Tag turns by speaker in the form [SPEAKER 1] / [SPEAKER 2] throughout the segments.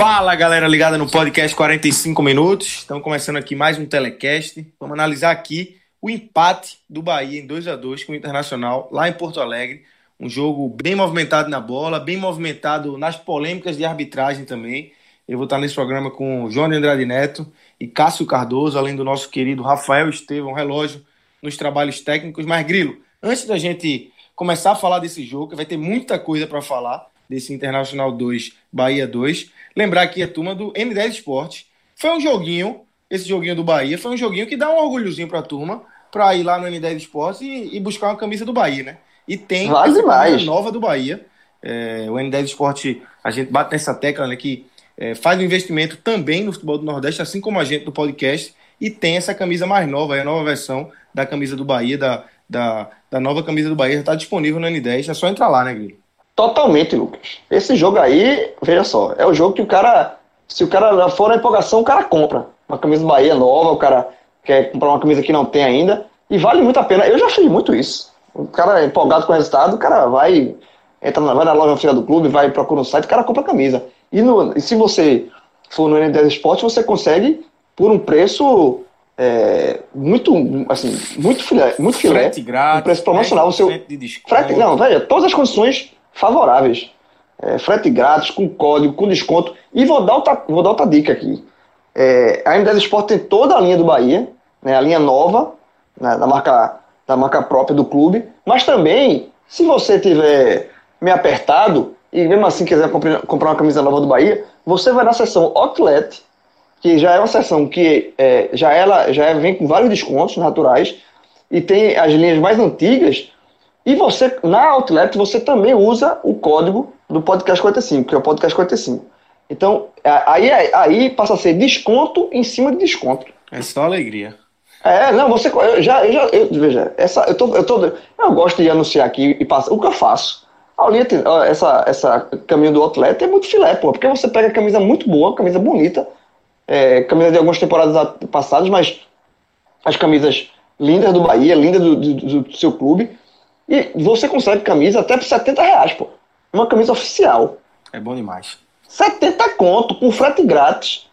[SPEAKER 1] Fala galera ligada no podcast 45 minutos. Estamos começando aqui mais um telecast. Vamos analisar aqui o empate do Bahia em 2 a 2 com o Internacional lá em Porto Alegre. Um jogo bem movimentado na bola, bem movimentado nas polêmicas de arbitragem também. Eu vou estar nesse programa com o João de Andrade Neto e Cássio Cardoso, além do nosso querido Rafael Estevão Relógio nos trabalhos técnicos. Mas, Grilo, antes da gente começar a falar desse jogo, que vai ter muita coisa para falar desse Internacional 2, Bahia 2, lembrar aqui a turma do N10 Esporte. Foi um joguinho, esse joguinho do Bahia, foi um joguinho que dá um orgulhozinho para a turma, para ir lá no N10 Esporte e, e, buscar uma camisa do Bahia, né? E tem
[SPEAKER 2] vale essa camisa
[SPEAKER 1] nova do Bahia. É, o N10 Esporte, a gente bate nessa tecla, né, que é, faz um investimento também no futebol do Nordeste, assim como a gente do podcast, e tem essa camisa mais nova, a nova versão da camisa do Bahia, da, da, da nova camisa do Bahia, já está disponível no N10, é só entrar lá, né, Grilo?
[SPEAKER 2] Totalmente, Lucas. Esse jogo aí, veja só, é o jogo que o cara, se o cara for na empolgação, o cara compra. Uma camisa do Bahia nova, o cara quer comprar uma camisa que não tem ainda, e vale muito a pena. Eu já fiz muito isso. O cara é empolgado com o resultado, o cara vai, entra na, vai na loja oficial do clube, vai procura um site, o cara compra a camisa. E, no, e se você for no N10 Esporte, você consegue por um preço é, muito, assim, muito filé, muito filé,
[SPEAKER 1] frete grátis,
[SPEAKER 2] um preço promocional. O seu, frete, não, veja, todas as condições favoráveis. É, frete grátis, com código, com desconto. E vou dar outra, vou dar outra dica aqui. É, a M10 Sport tem toda a linha do Bahia, né, a linha nova, né, da, marca, da marca própria do clube, mas também, se você tiver meio apertado e mesmo assim quiser comprar uma camisa nova do Bahia, você vai na seção Outlet, que já é uma seção que é, já ela já vem com vários descontos naturais e tem as linhas mais antigas e você, na Outlet, você também usa o código do Podcast 45, que é o Podcast 45. Então, aí, aí passa a ser desconto em cima de desconto.
[SPEAKER 1] É só alegria.
[SPEAKER 2] É, não, você. Eu já, eu já eu, veja, essa, eu, tô, eu, tô, eu gosto de anunciar aqui e passar. O que eu faço? A linha, essa, essa caminho do Outlet é muito filé, pô, porque você pega camisa muito boa, camisa bonita, é, camisa de algumas temporadas passadas, mas as camisas lindas do Bahia, lindas do, do, do seu clube, e você consegue camisa até por 70 reais, pô. Uma camisa oficial.
[SPEAKER 1] É bom demais.
[SPEAKER 2] 70 conto, com frete grátis.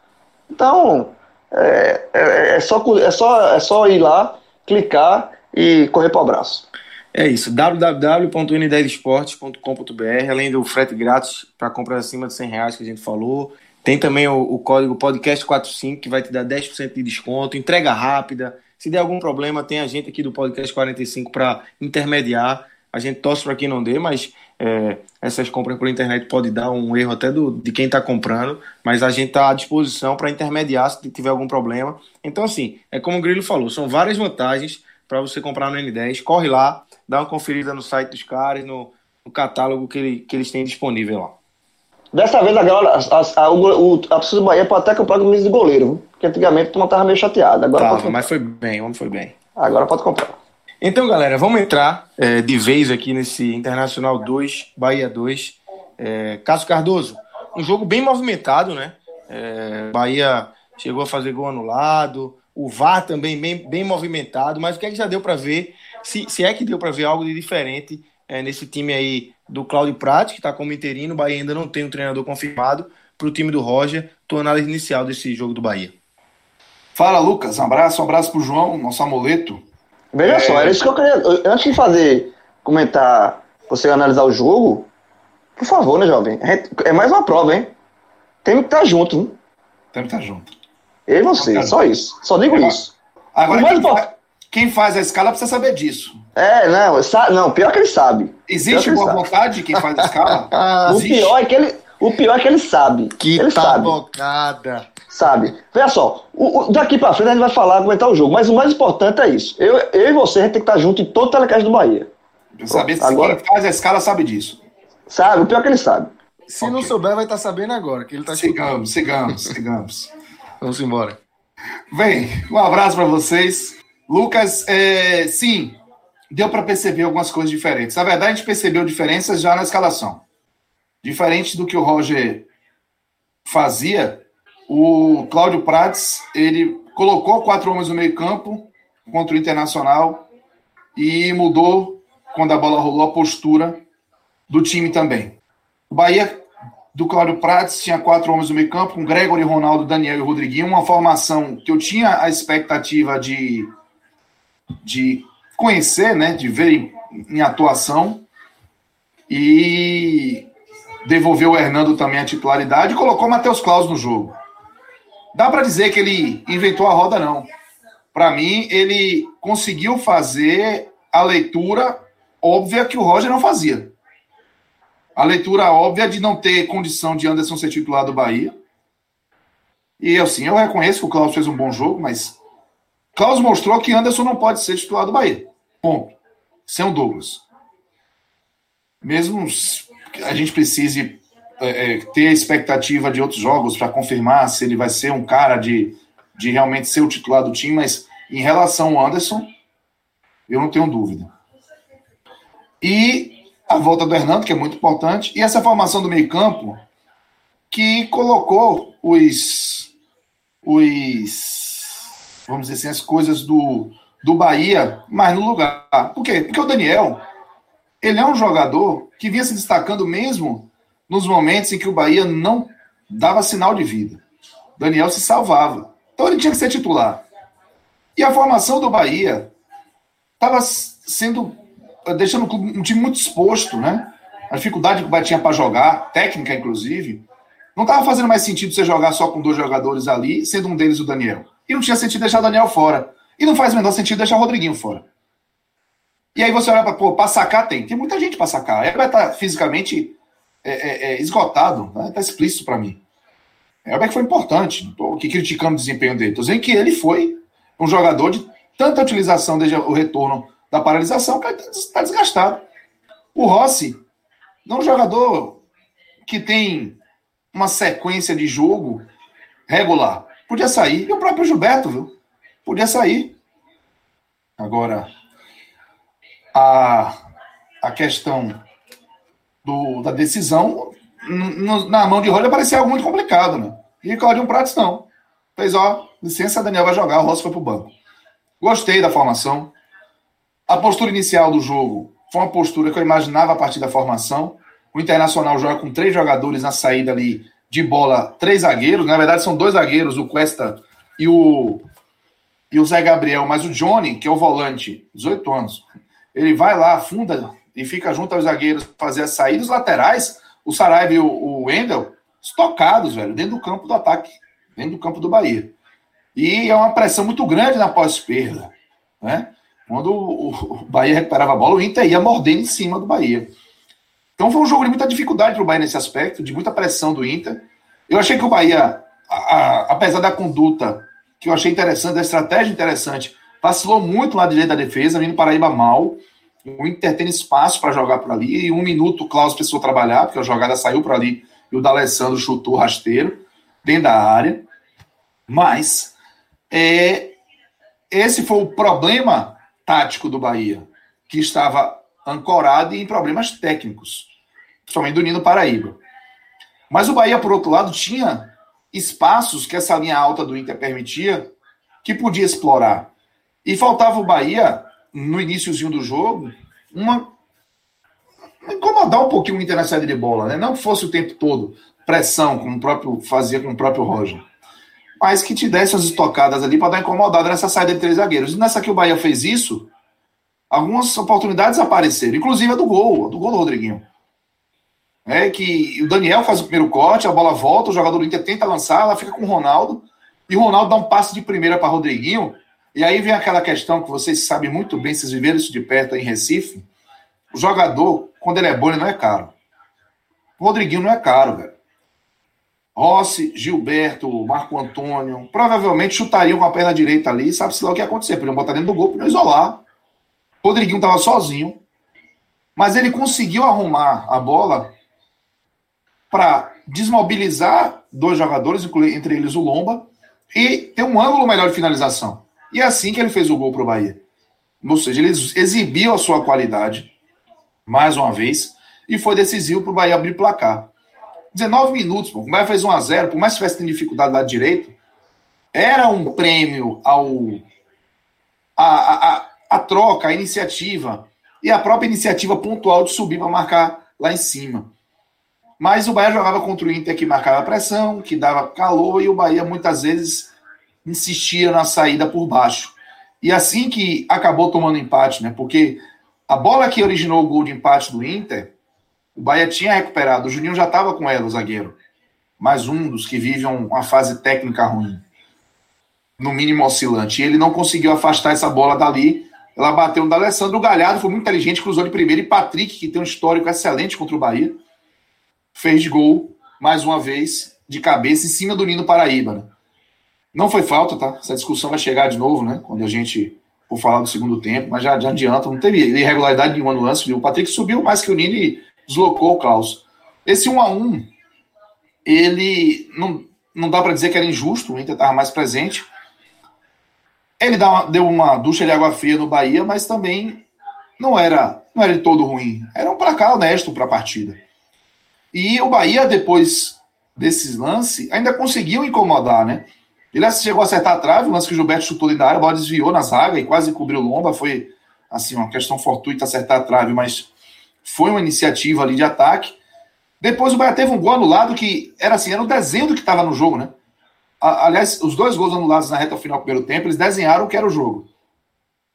[SPEAKER 2] Então, é, é, é, só, é, só, é só ir lá, clicar e correr para o abraço.
[SPEAKER 1] É isso, www.n10esportes.com.br, além do frete grátis para compras acima de 100 reais que a gente falou. Tem também o, o código podcast45 que vai te dar 10% de desconto, entrega rápida, se der algum problema, tem a gente aqui do Podcast 45 para intermediar. A gente torce para que não dê, mas é, essas compras por internet pode dar um erro até do, de quem está comprando, mas a gente está à disposição para intermediar se tiver algum problema. Então, assim, é como o Grilo falou, são várias vantagens para você comprar no N10. Corre lá, dá uma conferida no site dos caras, no, no catálogo que, ele, que eles têm disponível lá.
[SPEAKER 2] Dessa vez agora a, a, a, o, a torcida do Bahia pode até comprar camisa de goleiro, porque antigamente tu não tava meio chateado. Agora
[SPEAKER 1] Tava, mas foi bem, homem foi bem.
[SPEAKER 2] Agora pode comprar.
[SPEAKER 1] Então, galera, vamos entrar é, de vez aqui nesse Internacional 2, Bahia 2. É, Cássio Cardoso, um jogo bem movimentado, né? É, Bahia chegou a fazer gol anulado, o VAR também bem, bem movimentado, mas o que é que já deu para ver? Se, se é que deu para ver algo de diferente é, nesse time aí do Cláudio Prat, que está como interino, o Bahia ainda não tem um treinador confirmado, para o time do Roger, tua análise inicial desse jogo do Bahia.
[SPEAKER 3] Fala, Lucas. Um abraço, um abraço pro João, nosso amuleto.
[SPEAKER 2] Veja é... só, era isso que eu queria. Antes de fazer, comentar, você analisar o jogo, por favor, né, jovem? É mais uma prova, hein? Tem que estar junto, hein?
[SPEAKER 3] Tem que estar junto.
[SPEAKER 2] Eu e você, só isso. Só digo é, isso.
[SPEAKER 3] Agora, quem, vai, quem faz a escala precisa saber disso.
[SPEAKER 2] É, não, não pior que ele sabe.
[SPEAKER 3] Existe boa sabe. vontade de quem faz a escala?
[SPEAKER 2] o, pior é que ele, o pior é que ele sabe.
[SPEAKER 1] Que
[SPEAKER 2] ele
[SPEAKER 1] tabocada.
[SPEAKER 2] Sabe. sabe. Veja só, o, o, daqui pra frente a gente vai falar, comentar o jogo, mas o mais importante é isso. Eu, eu e você, a gente tem que estar junto em todo o telecast do Bahia.
[SPEAKER 3] Saber se agora, quem faz a escala sabe disso.
[SPEAKER 2] Sabe, o pior é que ele sabe.
[SPEAKER 1] Se okay. não souber, vai estar sabendo agora, que ele tá
[SPEAKER 3] Sigamos, sigamos, sigamos.
[SPEAKER 1] Vamos embora.
[SPEAKER 3] Bem, um abraço para vocês. Lucas, é, sim, deu para perceber algumas coisas diferentes. Na verdade, a gente percebeu diferenças já na escalação. Diferente do que o Roger fazia, o Cláudio Prates, ele colocou quatro homens no meio campo contra o Internacional e mudou, quando a bola rolou, a postura do time também. O Bahia do Cláudio Prates tinha quatro homens no meio campo, com Gregory, Ronaldo, Daniel e Rodriguinho, uma formação que eu tinha a expectativa de, de conhecer, né, de ver em, em atuação, e devolveu o Hernando também a titularidade e colocou o Matheus Claus no jogo. Dá para dizer que ele inventou a roda, não. Para mim, ele conseguiu fazer a leitura óbvia que o Roger não fazia a leitura óbvia de não ter condição de Anderson ser titular do Bahia. E assim, eu reconheço que o Klaus fez um bom jogo, mas Klaus mostrou que Anderson não pode ser titular do Bahia. Ponto. Sem o Douglas. Mesmo a gente precise é, é, ter a expectativa de outros jogos para confirmar se ele vai ser um cara de, de realmente ser o titular do time, mas em relação ao Anderson, eu não tenho dúvida. E a volta do Hernando, que é muito importante, e essa formação do meio-campo que colocou os, os vamos dizer assim, as coisas do, do Bahia mais no lugar. Por quê? Porque o Daniel, ele é um jogador que vinha se destacando mesmo nos momentos em que o Bahia não dava sinal de vida. O Daniel se salvava. Então ele tinha que ser titular. E a formação do Bahia estava sendo deixando um time muito exposto, né? A dificuldade que o Bahia tinha para jogar, técnica inclusive, não estava fazendo mais sentido você jogar só com dois jogadores ali, sendo um deles o Daniel. E não tinha sentido deixar o Daniel fora. E não faz o menor sentido deixar o Rodriguinho fora. E aí você olha para, pô, para sacar tem. Tem muita gente para sacar. Ele vai estar tá fisicamente é, é, é, esgotado. Né? Tá explícito para mim. Elbeck foi importante. Não estou aqui criticando o desempenho dele. Estou dizendo que ele foi um jogador de tanta utilização desde o retorno da paralisação, cara está desgastado. O Rossi não é um jogador que tem uma sequência de jogo regular. Podia sair. E o próprio Gilberto, viu? Podia sair. Agora, a, a questão do, da decisão na mão de Roger parecia algo muito complicado, né? E Claudinho Prates não. Fez, ó, licença, Daniel vai jogar, o Rossi foi pro banco. Gostei da formação. A postura inicial do jogo foi uma postura que eu imaginava a partir da formação. O Internacional joga com três jogadores na saída ali de bola, três zagueiros. Na verdade, são dois zagueiros, o Cuesta e o, e o Zé Gabriel. Mas o Johnny, que é o volante, 18 anos, ele vai lá, afunda e fica junto aos zagueiros fazer as saídas laterais. O Saraiva e o, o Wendel estocados, velho, dentro do campo do ataque, dentro do campo do Bahia. E é uma pressão muito grande na pós-perda, né? Quando o Bahia recuperava a bola, o Inter ia mordendo em cima do Bahia. Então foi um jogo de muita dificuldade para o Bahia nesse aspecto, de muita pressão do Inter. Eu achei que o Bahia, a, a, apesar da conduta que eu achei interessante, da estratégia interessante, vacilou muito lá direito da defesa, vindo Paraíba mal. O Inter tendo espaço para jogar por ali, e um minuto o Klaus precisou trabalhar, porque a jogada saiu por ali e o D'Alessandro chutou rasteiro dentro da área. Mas é, esse foi o problema tático do Bahia, que estava ancorado em problemas técnicos, principalmente do Nino Paraíba. Mas o Bahia, por outro lado, tinha espaços que essa linha alta do Inter permitia que podia explorar. E faltava o Bahia, no iníciozinho do jogo, uma incomodar um pouquinho o Inter na saída de bola, né? Não que fosse o tempo todo pressão, como o próprio fazia com o próprio Roger mas que te desse as estocadas ali para dar incomodada nessa saída de três zagueiros. E nessa que o Bahia fez isso, algumas oportunidades apareceram, inclusive a do gol, a do gol do Rodriguinho. É que o Daniel faz o primeiro corte, a bola volta, o jogador do Inter tenta lançar, ela fica com o Ronaldo, e o Ronaldo dá um passe de primeira para Rodriguinho, E aí vem aquela questão que vocês sabem muito bem, vocês viveram isso de perto em Recife. O jogador, quando ele é bom, ele não é caro. O Rodriguinho não é caro, velho. Rossi, Gilberto, Marco Antônio, provavelmente chutariam com a perna direita ali, sabe-se lá o que ia acontecer. Podiam botar dentro do gol, podiam isolar. Rodriguinho estava sozinho, mas ele conseguiu arrumar a bola para desmobilizar dois jogadores, entre eles o Lomba, e ter um ângulo melhor de finalização. E é assim que ele fez o gol para o Bahia. Ou seja, ele exibiu a sua qualidade, mais uma vez, e foi decisivo para o Bahia abrir placar. 19 minutos, pô, o Bahia fez 1 a 0 por mais que tivesse dificuldade lá direito, era um prêmio ao a, a troca, a iniciativa e a própria iniciativa pontual de subir para marcar lá em cima. Mas o Bahia jogava contra o Inter que marcava pressão, que dava calor, e o Bahia muitas vezes insistia na saída por baixo. E assim que acabou tomando empate, né? Porque a bola que originou o gol de empate do Inter, o Bahia tinha recuperado. O Juninho já estava com ela, o zagueiro. Mais um dos que vivem uma fase técnica ruim. No mínimo oscilante. E ele não conseguiu afastar essa bola dali. Ela bateu no Alessandro Galhardo, foi muito inteligente, cruzou de primeiro. E Patrick, que tem um histórico excelente contra o Bahia, fez gol, mais uma vez, de cabeça em cima do Nino Paraíba. Né? Não foi falta, tá? Essa discussão vai chegar de novo, né? Quando a gente for falar do segundo tempo, mas já, já adianta, não teve irregularidade nenhuma no lance. O Patrick subiu mais que o Nino e deslocou o Klaus. Esse 1 a 1 ele não, não dá para dizer que era injusto, o Inter estava mais presente. Ele uma, deu uma ducha de água fria no Bahia, mas também não era não era de todo ruim. Era um placar honesto para a partida. E o Bahia, depois desses lances, ainda conseguiu incomodar, né? Ele chegou a acertar a trave, o lance que o Gilberto chutou ali área, a bola desviou na zaga e quase cobriu lomba. Foi, assim, uma questão fortuita acertar a trave, mas foi uma iniciativa ali de ataque. Depois o Bahia teve um gol anulado que era assim, era o desenho do que estava no jogo, né? Aliás, os dois gols anulados na reta final do primeiro tempo, eles desenharam o que era o jogo.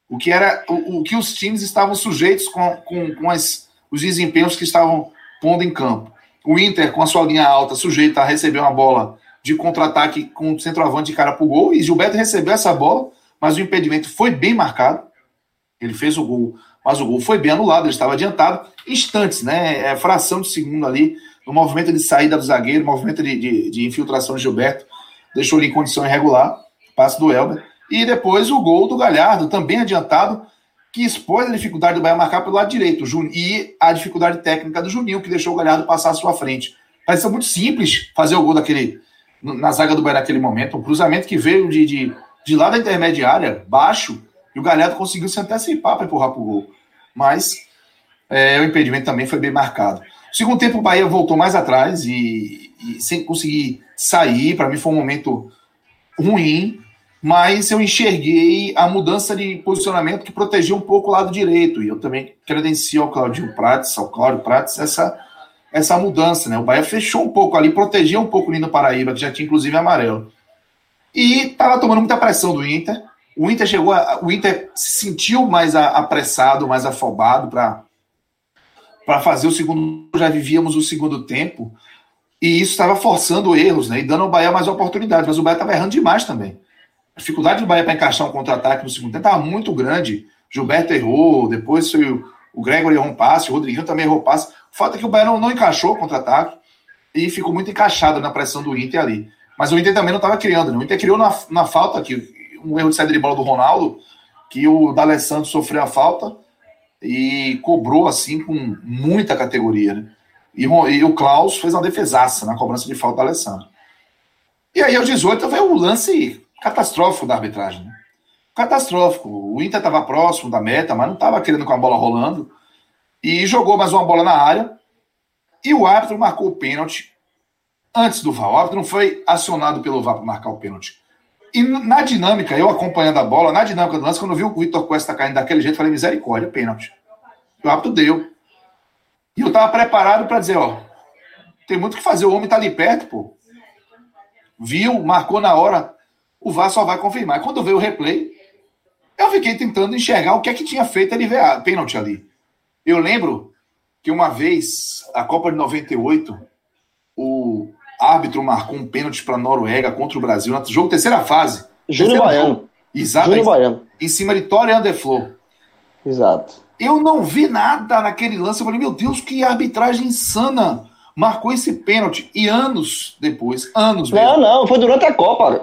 [SPEAKER 3] O que era o, o que os times estavam sujeitos com, com, com as, os desempenhos que estavam pondo em campo. O Inter, com a sua linha alta, sujeita a receber uma bola de contra-ataque com o centroavante de cara pro gol. E Gilberto recebeu essa bola, mas o impedimento foi bem marcado. Ele fez o gol, mas o gol foi bem anulado, ele estava adiantado. Instantes, né? É, fração de segundo ali, no movimento de saída do zagueiro, movimento de, de, de infiltração de Gilberto, deixou ele em condição irregular, passe do Elber. E depois o gol do Galhardo, também adiantado, que expôs a dificuldade do Bahia marcar pelo lado direito e a dificuldade técnica do Juninho, que deixou o Galhardo passar à sua frente. Parecia muito simples fazer o gol daquele, na zaga do Bahia naquele momento. Um cruzamento que veio de, de, de lá da intermediária, baixo, e o Galhardo conseguiu se antecipar para empurrar para o gol. Mas é, o impedimento também foi bem marcado. Segundo tempo, o Bahia voltou mais atrás e, e sem conseguir sair. Para mim, foi um momento ruim mas eu enxerguei a mudança de posicionamento que protegia um pouco o lado direito. E eu também credencio ao Claudio Prates, ao Cláudio Prates, essa, essa mudança. Né? O Bahia fechou um pouco ali, protegia um pouco o Nino Paraíba, que já tinha inclusive amarelo. E estava tomando muita pressão do Inter. O Inter chegou, a, o Inter se sentiu mais apressado, mais afobado para para fazer o segundo. Já vivíamos o segundo tempo e isso estava forçando erros, né? E dando ao Bahia mais oportunidades. Mas o Bahia estava errando demais também. A dificuldade do Bahia para encaixar um contra-ataque no segundo tempo estava muito grande. Gilberto errou, depois foi o, Gregory errou um passe, o Rodriguinho também errou passe. O fato é que o Bahia não, não encaixou o contra-ataque e ficou muito encaixado na pressão do Inter ali. Mas o Inter também não estava criando, né? O Inter criou na, na falta aqui, um erro de saída de bola do Ronaldo, que o D'Alessandro sofreu a falta e cobrou assim com muita categoria, né? E, e o Klaus fez uma defesaça na cobrança de falta do Alessandro. E aí, aos 18, veio o lance catastrófico da arbitragem. Né? Catastrófico. O Inter estava próximo da meta, mas não estava querendo com a bola rolando. E jogou mais uma bola na área. E o árbitro marcou o pênalti antes do VAR. O árbitro não foi acionado pelo VAR para marcar o pênalti. E na dinâmica, eu acompanhando a bola, na dinâmica do lance, quando eu vi o Vitor Costa caindo daquele jeito, falei, misericórdia, pênalti. O árbitro deu. E eu estava preparado para dizer, ó, tem muito o que fazer, o homem está ali perto, pô. Viu, marcou na hora, o VAR só vai confirmar. Quando veio o replay, eu fiquei tentando enxergar o que é que tinha feito ele ver a pênalti ali. Eu lembro que uma vez, a Copa de 98, o árbitro marcou um pênalti para a Noruega contra o Brasil, no jogo terceira fase.
[SPEAKER 2] Júnior Baiano.
[SPEAKER 3] Exato.
[SPEAKER 2] Júnior Baiano.
[SPEAKER 3] Em cima de Torian Deflor.
[SPEAKER 2] Exato.
[SPEAKER 3] Eu não vi nada naquele lance. Eu falei, meu Deus, que arbitragem insana. Marcou esse pênalti. E anos depois, anos
[SPEAKER 2] mesmo. Não, não, foi durante a Copa.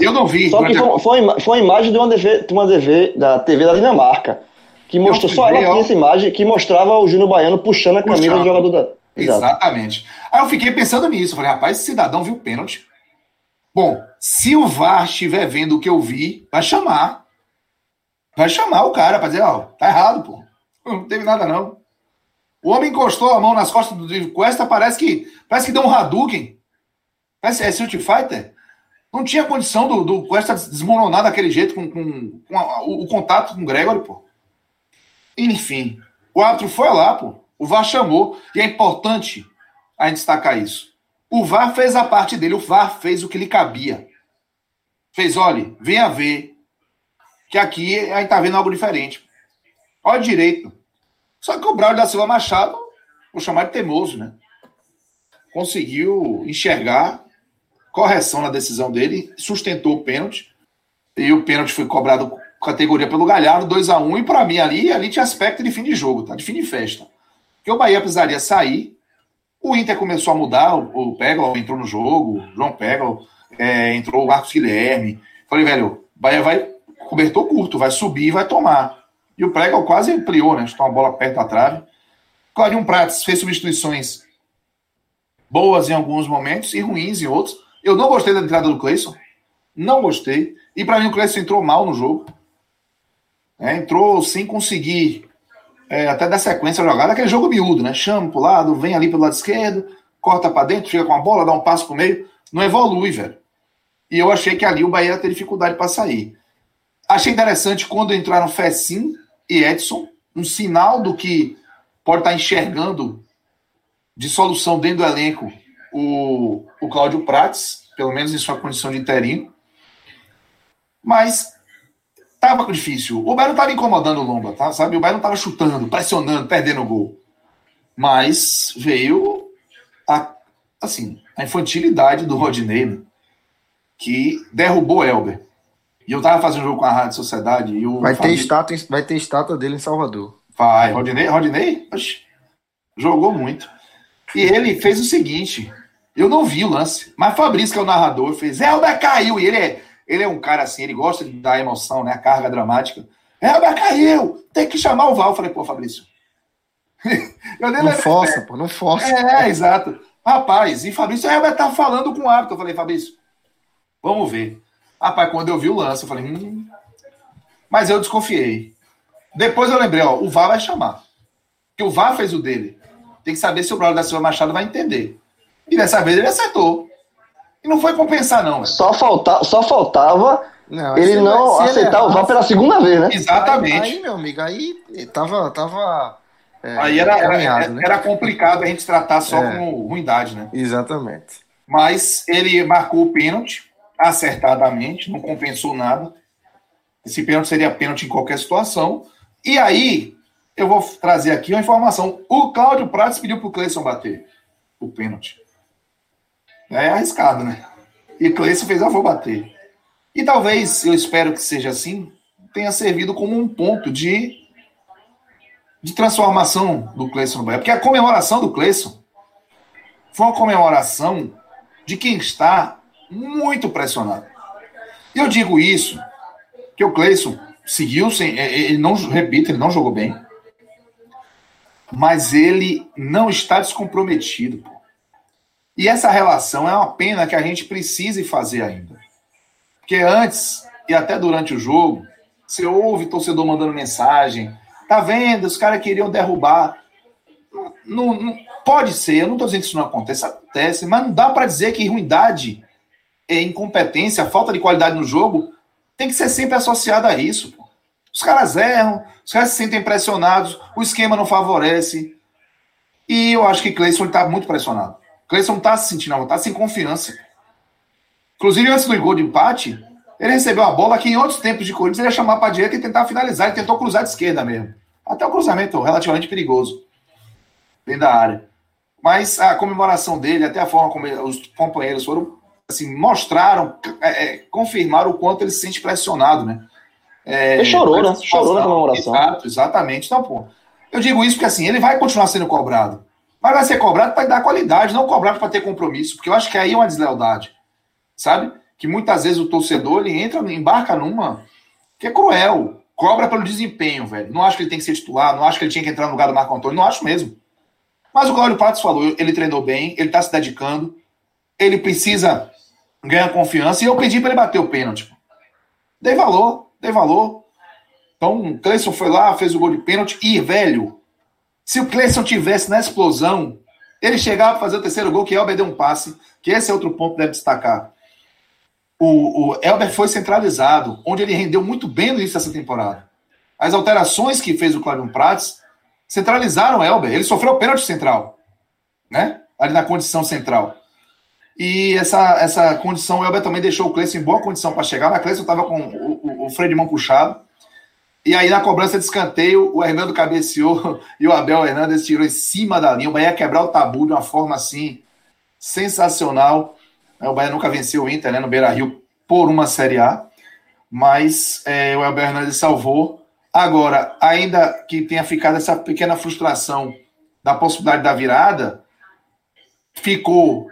[SPEAKER 3] Eu não vi.
[SPEAKER 2] Só que foi, a... foi, foi uma imagem de uma TV, de uma TV da TV da Dinamarca. Que mostrou, só ela tinha essa imagem que mostrava o Júnior Baiano puxando a camisa do jogador da.
[SPEAKER 3] Exato. Exatamente. Aí eu fiquei pensando nisso. Falei, rapaz, esse cidadão viu pênalti. Bom, se o VAR estiver vendo o que eu vi, vai chamar. Vai chamar o cara para dizer, ó, tá errado, pô. Não teve nada, não. O homem encostou a mão nas costas do David Cuesta, parece que parece que deu um Hadouken. Parece é Street Fighter. Não tinha condição do, do Cuesta desmoronar daquele jeito com, com, com a, o, o, contato com o Gregory, pô. Enfim, o árbitro foi lá, pô. O VAR chamou. E é importante a gente destacar isso. O VAR fez a parte dele, o VAR fez o que lhe cabia. Fez, olha, venha ver que aqui a gente tá vendo algo diferente. Olha direito. Só que o Braulio da Silva Machado, vou chamar de teimoso, né? Conseguiu enxergar correção na decisão dele, sustentou o pênalti. E o pênalti foi cobrado categoria pelo Galhardo, 2 a 1 um, E para mim ali, ali tinha aspecto de fim de jogo, tá? De fim de festa. Porque o Bahia precisaria sair. O Inter começou a mudar, o, o Peglo entrou no jogo, João Peglo, é, entrou o Marcos Guilherme. Falei, velho, o Bahia vai cobertor curto, vai subir e vai tomar. E o Prego quase ampliou, né? Estou uma bola perto da trave. Clarinho Prates fez substituições boas em alguns momentos e ruins em outros. Eu não gostei da entrada do Cleison. Não gostei. E para mim o Cleison entrou mal no jogo. É, entrou sem conseguir é, até dar sequência à jogada. Aquele jogo miúdo, né? Chama pro lado, vem ali pelo lado esquerdo, corta para dentro, fica com a bola, dá um passo pro meio. Não evolui, velho. E eu achei que ali o Bahia ia ter dificuldade para sair. Achei interessante quando entraram Fessim e Edson, um sinal do que pode estar enxergando de solução dentro do elenco o, o Cláudio Prates, pelo menos em sua condição de interino. Mas estava difícil. O Bahia não estava incomodando o Lomba, tá? sabe? O Bahia não estava chutando, pressionando, perdendo o gol. Mas veio a, assim, a infantilidade do Rodinei, né? que derrubou o Elber. E eu tava fazendo jogo com a Rádio Sociedade e o.
[SPEAKER 1] Vai ter, estátua, vai ter estátua dele em Salvador.
[SPEAKER 3] Vai, Rodinei, Rodinei oxe, jogou muito. E ele fez o seguinte: eu não vi o lance, mas Fabrício, que é o narrador, fez: Elber caiu. E ele é, ele é um cara assim, ele gosta de dar emoção, né? A carga dramática. Elber caiu, tem que chamar o Val. Eu falei, pô, Fabrício.
[SPEAKER 1] não força, pô, não força.
[SPEAKER 3] É, é, exato. Rapaz, e Fabrício, Elber tá falando com o árbitro. Eu falei, Fabrício, vamos ver. Rapaz, quando eu vi o lance, eu falei, hum. Mas eu desconfiei. Depois eu lembrei, ó, o VAR vai chamar. Porque o VAR fez o dele. Tem que saber se o Braulio da Silva Machado vai entender. E dessa vez ele acertou. E não foi compensar, não.
[SPEAKER 2] Só, falta, só faltava não, ele não aceitar o VAR pela segunda vez, né?
[SPEAKER 3] Exatamente.
[SPEAKER 1] Aí, aí meu amigo, aí tava. tava
[SPEAKER 3] é, aí era, era, né? era, complicado a gente tratar só é, com ruindade, né?
[SPEAKER 1] Exatamente.
[SPEAKER 3] Mas ele marcou o pênalti acertadamente, não compensou nada. Esse pênalti seria pênalti em qualquer situação. E aí, eu vou trazer aqui uma informação. O Cláudio Prates pediu para o Cleison bater o pênalti. É arriscado, né? E Cleison fez, eu vou bater. E talvez, eu espero que seja assim, tenha servido como um ponto de, de transformação do Cleison no Bahia. Porque a comemoração do Cleison foi uma comemoração de quem está muito pressionado. Eu digo isso, que o Cleison seguiu sem. É, é, ele não, repito, ele não jogou bem. Mas ele não está descomprometido. Pô. E essa relação é uma pena que a gente precise fazer ainda. Porque antes, e até durante o jogo, você ouve torcedor mandando mensagem. Tá vendo? Os caras queriam derrubar. Não, não, pode ser, eu não estou dizendo que isso não acontece, acontece, mas não dá para dizer que ruindade incompetência, falta de qualidade no jogo, tem que ser sempre associada a isso. Pô. Os caras erram, os caras se sentem pressionados, o esquema não favorece. E eu acho que Cleison está muito pressionado. Cleison está se sentindo, está sem confiança. Inclusive, antes do gol de empate, ele recebeu a bola que em outros tempos de Corinthians ele ia chamar para a direita e tentar finalizar. Ele tentou cruzar de esquerda mesmo. Até o cruzamento relativamente perigoso. Dentro da área. Mas a comemoração dele, até a forma como os companheiros foram assim, mostraram, é, é, confirmaram o quanto ele se sente pressionado, né?
[SPEAKER 2] É, ele chorou, né? Chorou na comemoração.
[SPEAKER 3] Exato, exatamente. Então, pô, eu digo isso porque assim, ele vai continuar sendo cobrado. Mas vai ser cobrado para dar qualidade, não cobrado para ter compromisso. Porque eu acho que aí é uma deslealdade. Sabe? Que muitas vezes o torcedor ele entra, embarca numa que é cruel. Cobra pelo desempenho, velho. Não acho que ele tem que ser titular, não acho que ele tinha que entrar no lugar do Marco Antônio, não acho mesmo. Mas o Cláudio Patos falou, ele treinou bem, ele está se dedicando, ele precisa ganhar confiança, e eu pedi para ele bater o pênalti. Dei valor, dei valor. Então, o Cleison foi lá, fez o gol de pênalti, e, velho, se o Cleison tivesse na explosão, ele chegava para fazer o terceiro gol, que Elber deu um passe, que esse é outro ponto que deve destacar. O, o Elber foi centralizado, onde ele rendeu muito bem no início dessa temporada. As alterações que fez o Cláudio Prates centralizaram o Elber. Ele sofreu o pênalti central, né? Ali na condição central. E essa, essa condição, o Elber também deixou o Cleison em boa condição para chegar. Na Cleison estava com o, o, o freio de mão puxado. E aí, na cobrança de escanteio, o Hernando cabeceou e o Abel Hernandes tirou em cima da linha. O Bahia quebrar o tabu de uma forma assim sensacional. O Bahia nunca venceu o Inter né, no Beira Rio por uma Série A. Mas é, o Abel Hernandes salvou. Agora, ainda que tenha ficado essa pequena frustração da possibilidade da virada, ficou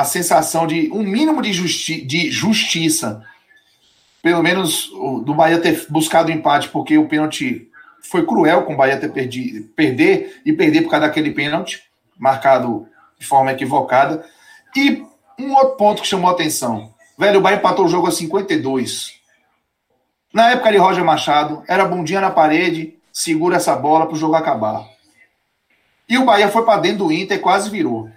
[SPEAKER 3] a sensação de um mínimo de, justi de justiça, pelo menos do Bahia ter buscado o empate, porque o pênalti foi cruel com o Bahia ter perdido, perder e perder por causa daquele pênalti, marcado de forma equivocada. E um outro ponto que chamou a atenção. Velho, o Bahia empatou o jogo a 52. Na época de Roger Machado, era bundinha na parede, segura essa bola para o jogo acabar. E o Bahia foi para dentro do Inter e quase virou.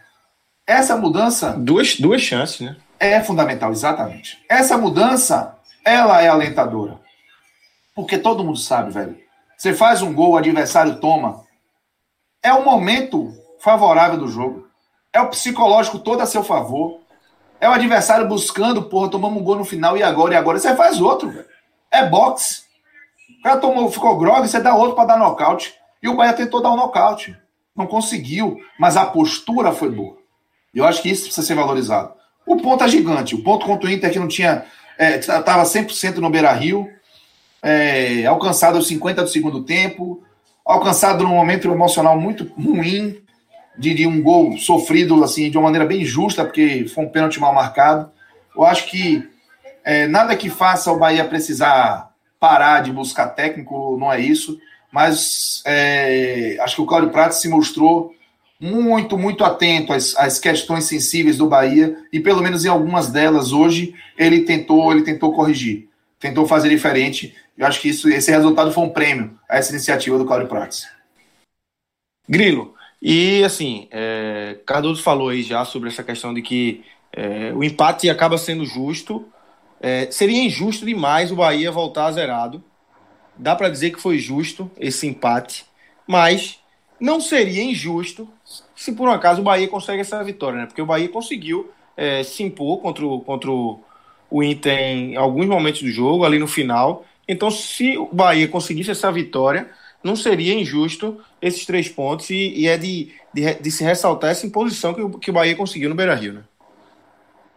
[SPEAKER 3] Essa mudança.
[SPEAKER 1] Duas, duas chances, né?
[SPEAKER 3] É fundamental, exatamente. Essa mudança, ela é alentadora. Porque todo mundo sabe, velho. Você faz um gol, o adversário toma. É o momento favorável do jogo. É o psicológico todo a seu favor. É o adversário buscando, porra, tomamos um gol no final e agora, e agora. Você faz outro, velho. É boxe. O cara tomou, ficou grog, você dá outro para dar nocaute. E o Bahia tentou dar um nocaute. Não conseguiu, mas a postura foi boa. E eu acho que isso precisa ser valorizado. O ponto é gigante. O ponto contra o Inter que não tinha. Estava é, 100% no Beira Rio, é, alcançado aos 50 do segundo tempo, alcançado num momento emocional muito ruim, de, de, um gol sofrido assim de uma maneira bem justa, porque foi um pênalti mal marcado. Eu acho que é, nada que faça o Bahia precisar parar de buscar técnico, não é isso, mas é, acho que o Cláudio Prato se mostrou muito, muito atento às, às, questões sensíveis do Bahia e pelo menos em algumas delas hoje ele tentou, ele tentou corrigir, tentou fazer diferente. Eu acho que isso, esse resultado foi um prêmio a essa iniciativa do Cláudio Prates.
[SPEAKER 1] Grilo, e assim, é, Cardoso falou aí já sobre essa questão de que é, o empate acaba sendo justo. É, seria injusto demais o Bahia voltar zerado. Dá para dizer que foi justo esse empate, mas não seria injusto se por um acaso o Bahia consegue essa vitória, né? Porque o Bahia conseguiu é, se impor contra, o, contra o Inter em alguns momentos do jogo, ali no final. Então, se o Bahia conseguisse essa vitória, não seria injusto esses três pontos e, e é de, de, de, se ressaltar essa imposição que o, que o Bahia conseguiu no Beira Rio, né?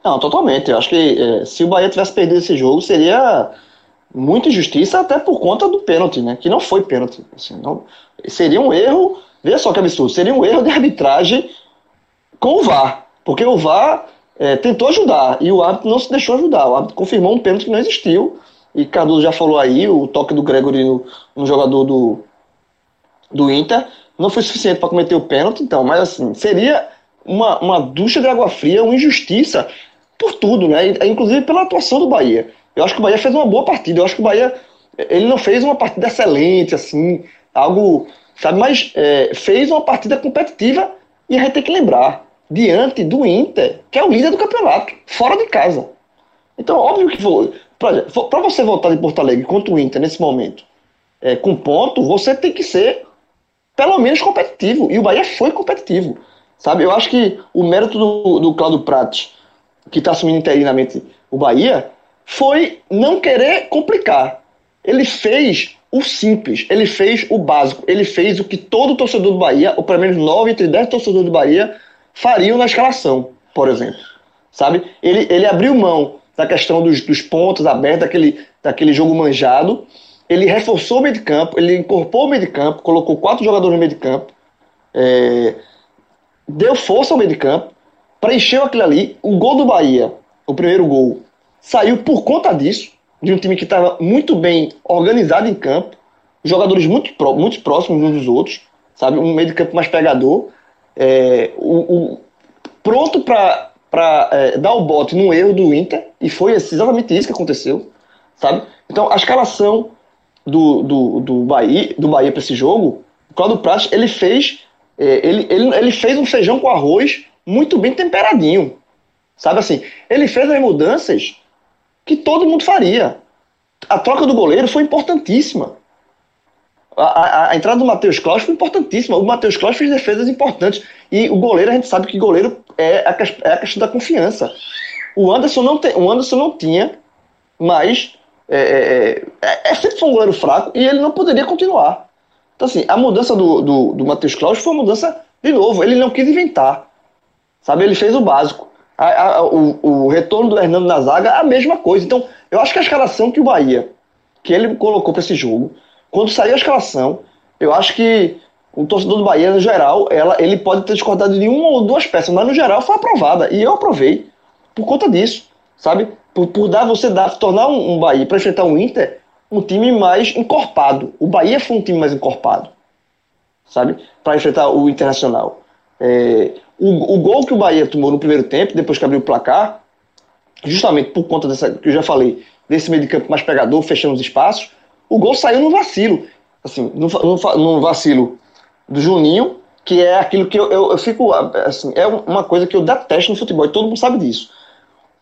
[SPEAKER 2] Não, totalmente. Eu acho que é, se o Bahia tivesse perdido esse jogo, seria muita injustiça, até por conta do pênalti, né? Que não foi pênalti. Assim, não, seria um erro Veja só que absurdo. Seria um erro de arbitragem com o VAR. Porque o VAR é, tentou ajudar e o árbitro não se deixou ajudar. O árbitro confirmou um pênalti que não existiu. E Cardoso já falou aí, o toque do Gregory no, no jogador do, do Inter não foi suficiente para cometer o pênalti, então, mas assim, seria uma, uma ducha de água fria, uma injustiça por tudo, né? Inclusive pela atuação do Bahia. Eu acho que o Bahia fez uma boa partida. Eu acho que o Bahia ele não fez uma partida excelente, assim, algo sabe? Mas é, fez uma partida competitiva e a gente tem que lembrar, diante do Inter, que é o líder do campeonato, fora de casa. Então, óbvio que para você voltar de Porto Alegre contra o Inter nesse momento, é, com ponto, você tem que ser pelo menos competitivo. E o Bahia foi competitivo. Sabe? Eu acho que o mérito do, do Claudio Prates, que está assumindo interinamente o Bahia, foi não querer complicar. Ele fez o simples, ele fez o básico, ele fez o que todo torcedor do Bahia, ou pelo menos 9 entre 10 torcedores do Bahia, fariam na escalação, por exemplo. Sabe? Ele, ele abriu mão da questão dos, dos pontos abertos, daquele, daquele jogo manjado, ele reforçou o meio de campo, ele incorporou o meio de campo, colocou quatro jogadores no meio de campo, é, deu força ao meio de campo, preencheu aquilo ali. O gol do Bahia, o primeiro gol, saiu por conta disso, de um time que estava muito bem organizado em campo, jogadores muito, muito próximos uns dos outros, sabe? Um meio de campo mais pegador, é, o, o, pronto para é, dar o bote no erro do Inter, e foi exatamente isso que aconteceu, sabe? Então, a escalação do, do, do Bahia, do Bahia para esse jogo, o Claudio Prates, ele fez, é, ele, ele, ele fez um feijão com arroz muito bem temperadinho, sabe assim? Ele fez as mudanças que todo mundo faria. A troca do goleiro foi importantíssima. A, a, a entrada do Matheus Claus foi importantíssima. O Matheus Claus fez defesas importantes. E o goleiro, a gente sabe que goleiro é a, é a questão da confiança. O Anderson não, tem, o Anderson não tinha, mas é, é, é, é sempre foi um goleiro fraco e ele não poderia continuar. Então, assim, a mudança do, do, do Matheus Claus foi uma mudança, de novo, ele não quis inventar. Sabe, ele fez o básico. A, a, o, o, retorno do Hernando na zaga, a mesma coisa. Então, eu acho que a escalação que o Bahia, que ele colocou para esse jogo, quando saiu a escalação, eu acho que o torcedor do Bahia, no geral, ela, ele pode ter discordado de uma ou duas peças, mas no geral foi aprovada. E eu aprovei por conta disso, sabe? Por, por dar você dar, tornar um, um Bahia para enfrentar um Inter um time mais encorpado. O Bahia foi um time mais encorpado, sabe? Para enfrentar o Internacional. É, o, o gol que o Bahia tomou no primeiro tempo, depois que abriu o placar, justamente por conta dessa que eu já falei, desse meio de campo mais pegador, fechando os espaços, o gol saiu no vacilo. Assim, no, no, no vacilo do Juninho, que é aquilo que eu, eu, eu, fico. Assim, é uma coisa que eu detesto no futebol, e todo mundo sabe disso.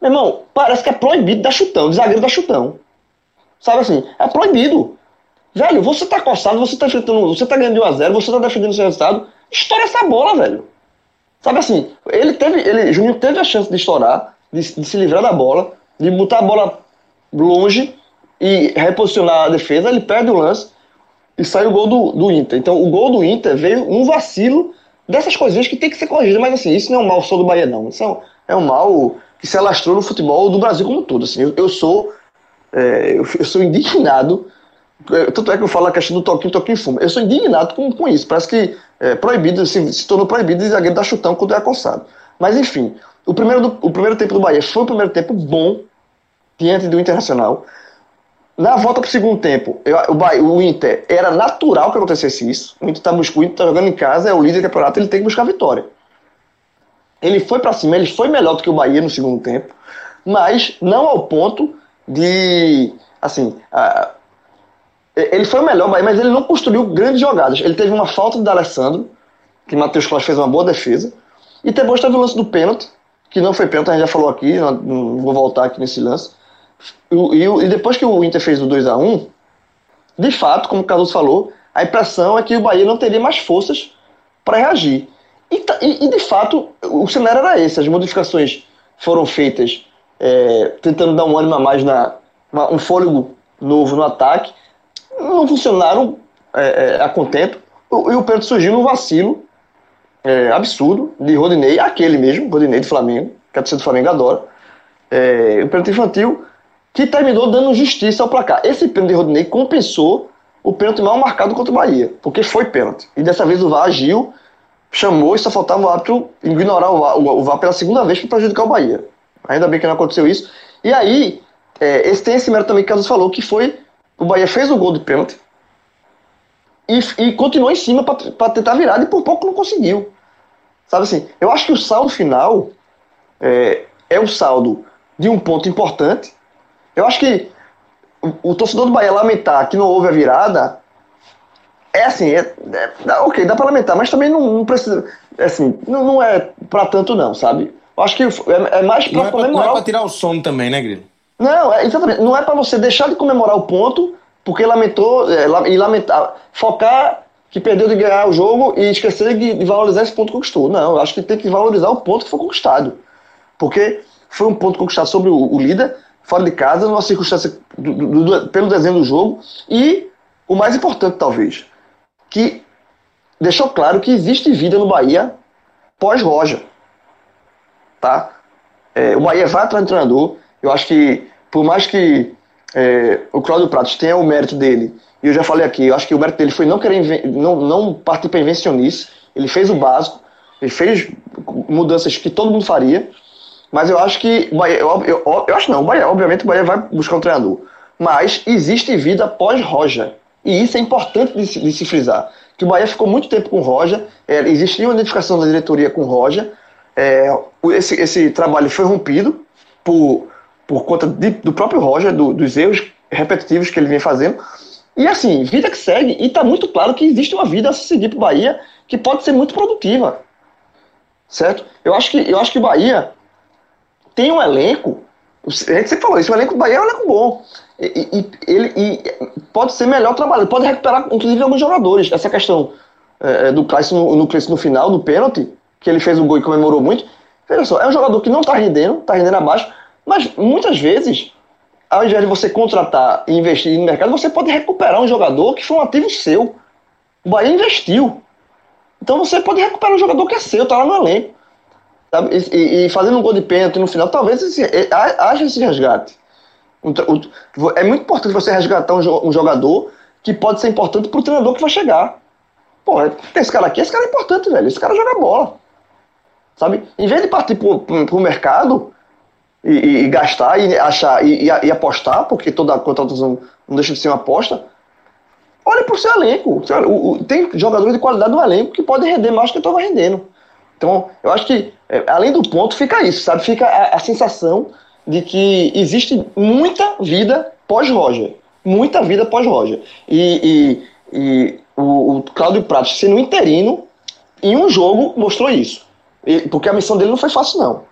[SPEAKER 2] Meu irmão, parece que é proibido dar chutão, de zagueiro dar chutão. Sabe assim, é proibido. Velho, você tá coçado, você tá enfrentando, você tá ganhando de 1x0, você tá defendendo o seu resultado. Estoura essa bola, velho. Sabe assim, ele teve, ele, Juninho teve a chance de estourar, de, de se livrar da bola, de botar a bola longe e reposicionar a defesa, ele perde o lance e sai o gol do, do Inter. Então o gol do Inter veio um vacilo dessas coisinhas que tem que ser corrigidas, mas assim, isso não é um mal só do Bahia, não. Isso é um, é um mal que se alastrou no futebol do Brasil como um todo. Assim, eu, eu sou é, eu, eu, sou indignado, tanto é que eu falo a questão do toquinho, toquinho fumo. Eu sou indignado com, com isso. Parece que é, proibido, se, se tornou proibido de zagueiro dar chutão quando é acossado. Mas enfim, o primeiro, do, o primeiro tempo do Bahia foi um primeiro tempo bom diante do Internacional. Na volta para o segundo tempo, eu, o, Bahia, o Inter era natural que acontecesse isso. O Inter está tá jogando em casa, é o líder do campeonato, ele tem que buscar vitória. Ele foi para cima, ele foi melhor do que o Bahia no segundo tempo, mas não ao ponto de. Assim, a, ele foi o melhor, mas ele não construiu grandes jogadas. Ele teve uma falta de Alessandro, que Matheus Claus fez uma boa defesa, e depois teve o lance do pênalti, que não foi pênalti, a gente já falou aqui, não vou voltar aqui nesse lance. E, e depois que o Inter fez o 2 a 1 de fato, como o Carlos falou, a impressão é que o Bahia não teria mais forças para reagir. E, e, de fato, o cenário era esse. As modificações foram feitas é, tentando dar um ânimo a mais, na, uma, um fôlego novo no ataque. Não funcionaram é, é, a contento. E o pênalti surgiu no vacilo é, absurdo de Rodinei, aquele mesmo, Rodinei do Flamengo, que a torcida do Flamengo adora. É, o pênalti infantil que terminou dando justiça ao placar. Esse pênalti de Rodinei compensou o pênalti mal marcado contra o Bahia, porque foi pênalti. E dessa vez o VAR agiu, chamou e só faltava o árbitro ignorar o VAR, o VAR pela segunda vez para prejudicar o Bahia. Ainda bem que não aconteceu isso. E aí, é, esse, tem esse mérito também que o Carlos falou, que foi o Bahia fez o gol de pênalti e, e continuou em cima para tentar virar e por pouco não conseguiu. Sabe assim, eu acho que o saldo final é, é um saldo de um ponto importante. Eu acho que o, o torcedor do Bahia lamentar que não houve a virada é assim, é, é, ok, dá para lamentar, mas também não, não precisa, é assim, não, não é para tanto não, sabe? Eu acho que é, é mais para comemorar.
[SPEAKER 1] Não é para tirar o sono também, né, Grilo?
[SPEAKER 2] Não, é, exatamente. Não é para você deixar de comemorar o ponto porque lamentou é, e lamentar, focar que perdeu de ganhar o jogo e esquecer de, de valorizar esse ponto que conquistou. Não, eu acho que tem que valorizar o ponto que foi conquistado. Porque foi um ponto conquistado sobre o, o líder, fora de casa, numa circunstância do, do, do, pelo desenho do jogo, e o mais importante, talvez, que deixou claro que existe vida no Bahia pós-Roja. Tá? É, o Bahia vai atrás do treinador. Eu acho que, por mais que é, o Cláudio Pratos tenha o mérito dele, e eu já falei aqui, eu acho que o mérito dele foi não querer não, não partir para invencionice, ele fez o básico, ele fez mudanças que todo mundo faria, mas eu acho que eu, eu, eu acho não, o Bahia, obviamente o Bahia vai buscar um treinador, mas existe vida pós-Roja, e isso é importante de se, de se frisar, que o Bahia ficou muito tempo com Roja, é, existia uma identificação da diretoria com Roja, é, esse, esse trabalho foi rompido por, por conta de, do próprio Roger, do, dos erros repetitivos que ele vem fazendo. E assim, vida que segue, e está muito claro que existe uma vida a se seguir para o Bahia que pode ser muito produtiva. Certo? Eu acho que, eu acho que o Bahia tem um elenco. A gente sempre falou isso, o elenco do Bahia é um elenco bom. E, e, ele e pode ser melhor trabalho, pode recuperar, inclusive, alguns jogadores. Essa questão é, do Clayson no, no, no final, do pênalti, que ele fez o gol e comemorou muito. Veja só, é um jogador que não está rendendo, está rendendo abaixo, mas muitas vezes, ao invés de você contratar e investir no mercado, você pode recuperar um jogador que foi um ativo seu. O Bahia investiu. Então você pode recuperar um jogador que é seu, está lá no elenco. E, e, fazendo um gol de pênalti no final, talvez esse, haja esse resgate. É muito importante você resgatar um jogador que pode ser importante para o treinador que vai chegar. Pô, tem esse cara aqui, esse cara é importante, velho. Esse cara joga bola. Sabe? Em vez de partir pro, pro mercado e, e, gastar e achar e, e, apostar, porque toda contratação não deixa de ser uma aposta, olhe pro seu elenco. O, o, tem jogadores de qualidade no elenco que podem render mais do que estava rendendo. Então, eu acho que, é, além do ponto, fica isso, sabe? Fica a, a sensação de que existe muita vida pós-Roger. Muita vida pós-Roger. E, e, e o, o Cláudio Pratos sendo interino, em um jogo mostrou isso. E, porque a missão dele não foi fácil, não.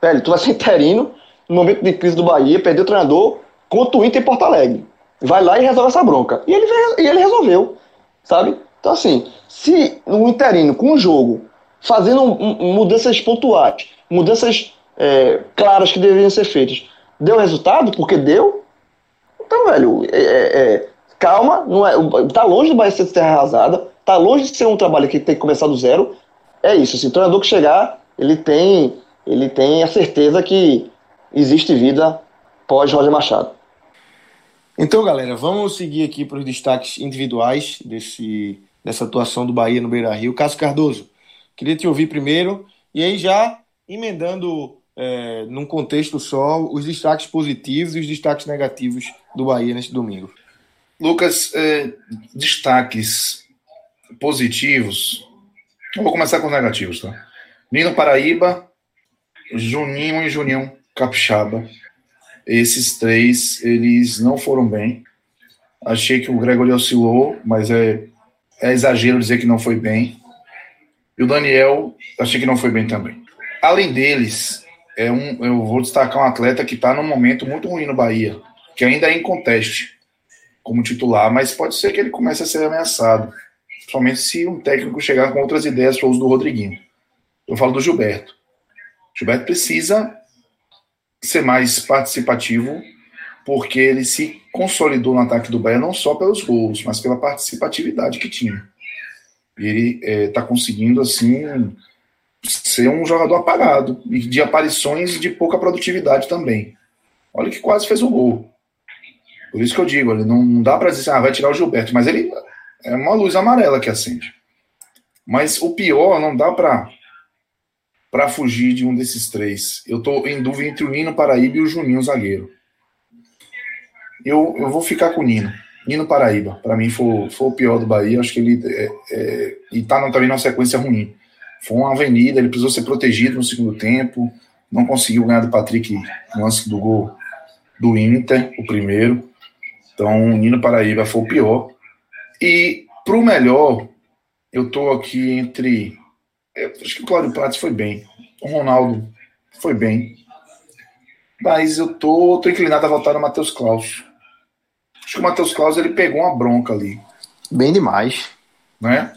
[SPEAKER 2] Velho, tu vai ser interino no momento de crise do Bahia, perdeu o treinador contra o Inter em Porto Alegre. Vai lá e resolve essa bronca. E ele, e ele resolveu, sabe? Então, assim, se um interino com um jogo, fazendo mudanças pontuais, mudanças é, claras que deveriam ser feitas, deu resultado, porque deu, então, velho, é, é, é calma, não é, tá longe do Bahia ser terra arrasada, tá longe de ser um trabalho que tem que começar do zero. É isso, assim, o treinador que chegar, ele tem, ele tem a certeza que existe vida pós Roger Machado.
[SPEAKER 1] Então, galera, vamos seguir aqui para os destaques individuais desse, dessa atuação do Bahia no Beira Rio. Cássio Cardoso, queria te ouvir primeiro, e aí já emendando é, num contexto só os destaques positivos e os destaques negativos do Bahia neste domingo.
[SPEAKER 3] Lucas, é, destaques positivos. Eu vou começar com os negativos, tá? Nino Paraíba, Juninho e Juninho Capixaba. Esses três, eles não foram bem. Achei que o Gregory oscilou, mas é, é exagero dizer que não foi bem. E o Daniel, achei que não foi bem também. Além deles, é um, eu vou destacar um atleta que está num momento muito ruim no Bahia, que ainda é em conteste como titular, mas pode ser que ele comece a ser ameaçado, principalmente se um técnico chegar com outras ideias para o uso do Rodriguinho. Eu falo do Gilberto. Gilberto precisa ser mais participativo, porque ele se consolidou no ataque do Bahia não só pelos gols, mas pela participatividade que tinha. E ele está é, conseguindo, assim, ser um jogador apagado, e de aparições de pouca produtividade também. Olha que quase fez o gol. Por isso que eu digo, ele não, não dá para dizer assim, ah, vai tirar o Gilberto, mas ele é uma luz amarela que acende. Mas o pior, não dá para para fugir de um desses três. Eu estou em dúvida entre o Nino Paraíba e o Juninho zagueiro. Eu, eu vou ficar com o Nino. Nino Paraíba, para mim foi, foi o pior do Bahia. Acho que ele é, é, e tá também numa sequência ruim. Foi uma avenida, ele precisou ser protegido no segundo tempo, não conseguiu ganhar do Patrick no lance do gol do Inter, o primeiro. Então, o Nino Paraíba foi o pior. E pro melhor, eu tô aqui entre. Eu acho que o Cláudio Prates foi bem. O Ronaldo foi bem. Mas eu tô, tô inclinado a voltar no Matheus Klaus. Acho que o Matheus Klaus ele pegou uma bronca ali.
[SPEAKER 1] Bem demais.
[SPEAKER 3] Né?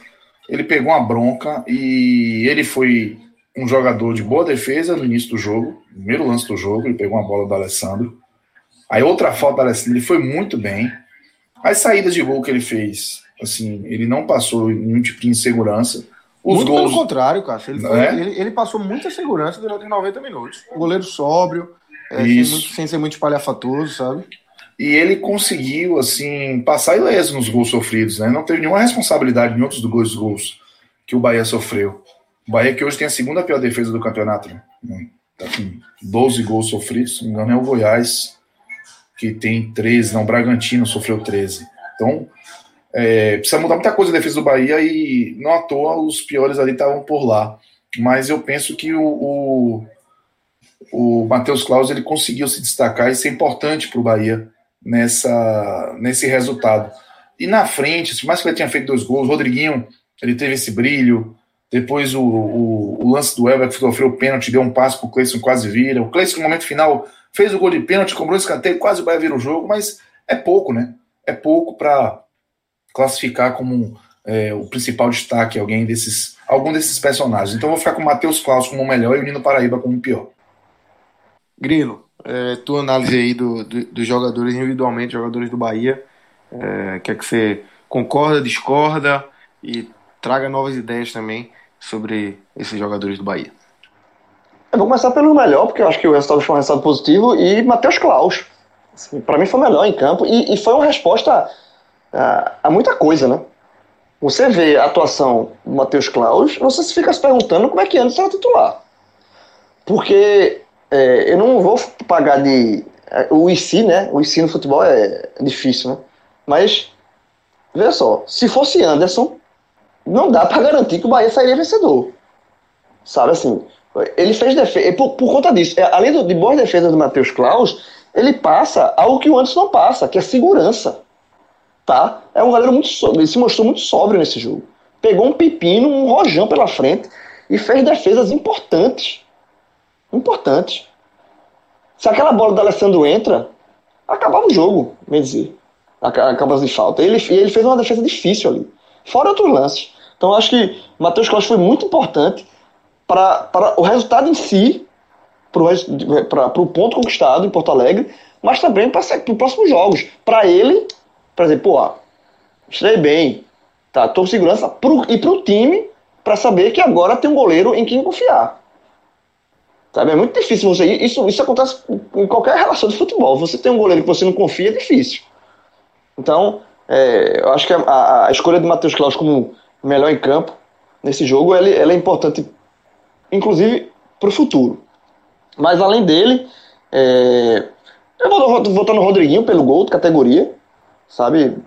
[SPEAKER 3] Ele pegou uma bronca e ele foi um jogador de boa defesa no início do jogo, primeiro lance do jogo, ele pegou uma bola do Alessandro. Aí outra falta do Alessandro, ele foi muito bem. As saídas de gol que ele fez, assim, ele não passou nenhum tipo de insegurança.
[SPEAKER 1] Os muito gols... pelo contrário, cara. Ele, é? ele, ele, passou muita segurança durante os 90 minutos. O goleiro sóbrio, é, sem, muito, sem, ser muito espalhafatoso, sabe?
[SPEAKER 3] e ele conseguiu, assim, passar ileso nos gols sofridos, né? Não teve nenhuma responsabilidade em outros dois gols que o Bahia sofreu. O Bahia que hoje tem a segunda pior defesa do campeonato, né? Tá com 12 gols sofridos, se não me engano é o Goiás, que tem 13, não, o Bragantino sofreu 13. Então, é, precisa mudar muita coisa a defesa do Bahia e não à toa os piores ali estavam por lá. Mas eu penso que o, o, o Matheus Claus ele conseguiu se destacar e ser importante para o Bahia nessa, nesse resultado. E na frente, se mais que ele tinha feito dois gols, o Rodriguinho ele teve esse brilho. Depois o, o, o lance do Elber que sofreu o pênalti, deu um passo para o Cleison, quase vira. O Cleison, no momento final, fez o gol de pênalti, cobrou esse escanteio, quase o Bahia vira o jogo, mas é pouco, né? É pouco para classificar como é, o principal destaque alguém desses, algum desses personagens. Então eu vou ficar com o Matheus Klaus como o melhor e o Nino Paraíba como o pior.
[SPEAKER 1] Grilo, é, tua análise aí do, do, dos jogadores individualmente, jogadores do Bahia, é, quer que você concorda, discorda e traga novas ideias também sobre esses jogadores do Bahia.
[SPEAKER 2] Eu vou começar pelo melhor, porque eu acho que o resultado foi um resultado positivo, e Matheus Klaus. Assim, para mim foi o melhor em campo, e, e foi uma resposta a, a, muita coisa, né? Você vê a atuação do Matheus Klaus, você fica se perguntando como é que antes era titular. Porque é, eu não vou pagar de. É, o IC, né? O IC no futebol é difícil, né? Mas, veja só, se fosse Anderson, não dá para garantir que o Bahia sairia vencedor. Sabe assim? Ele fez defesa. Por, por conta disso, é, além de boas defesas do Matheus Klaus, ele passa algo que o Anderson não passa, que é segurança. Tá? É um galera muito sóbrio, ele se mostrou muito sóbrio nesse jogo. Pegou um pepino, um rojão pela frente e fez defesas importantes importante. Se aquela bola do Alessandro entra, acabava o jogo, bem dizer. Acaba de falta. Ele, ele fez uma defesa difícil ali. Fora outros lances. Então acho que Matheus Costa foi muito importante para o resultado em si, para o ponto conquistado em Porto Alegre, mas também para os próximos jogos. Para ele, por exemplo, pô, estarei bem, tá, tô com segurança, pro, e para o time, para saber que agora tem um goleiro em quem confiar. Sabe? É muito difícil você. Isso, isso acontece em qualquer relação de futebol. Você tem um goleiro que você não confia, é difícil. Então, é, eu acho que a, a escolha do Matheus Claus como melhor em campo nesse jogo ela, ela é importante, inclusive, para o futuro. Mas além dele, é, eu vou votar no Rodriguinho pelo gol de categoria, sabe?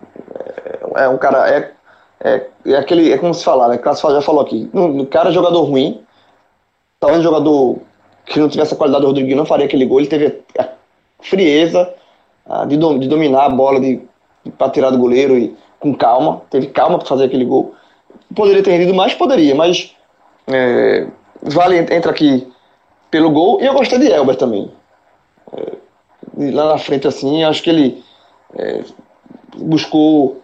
[SPEAKER 2] É, é um cara. É, é, é, aquele. É como se falar, né? O já falou aqui. O cara é jogador ruim, talvez jogador que não tivesse a qualidade do Rodriguinho não faria aquele gol. Ele teve a frieza a, de, de, dominar a bola de para tirar do goleiro e com calma. Teve calma para fazer aquele gol. Poderia ter rendido mais? Poderia, mas é, Vale entra aqui pelo gol. E eu gostei de Elber também. É, lá na frente, assim, acho que ele é, buscou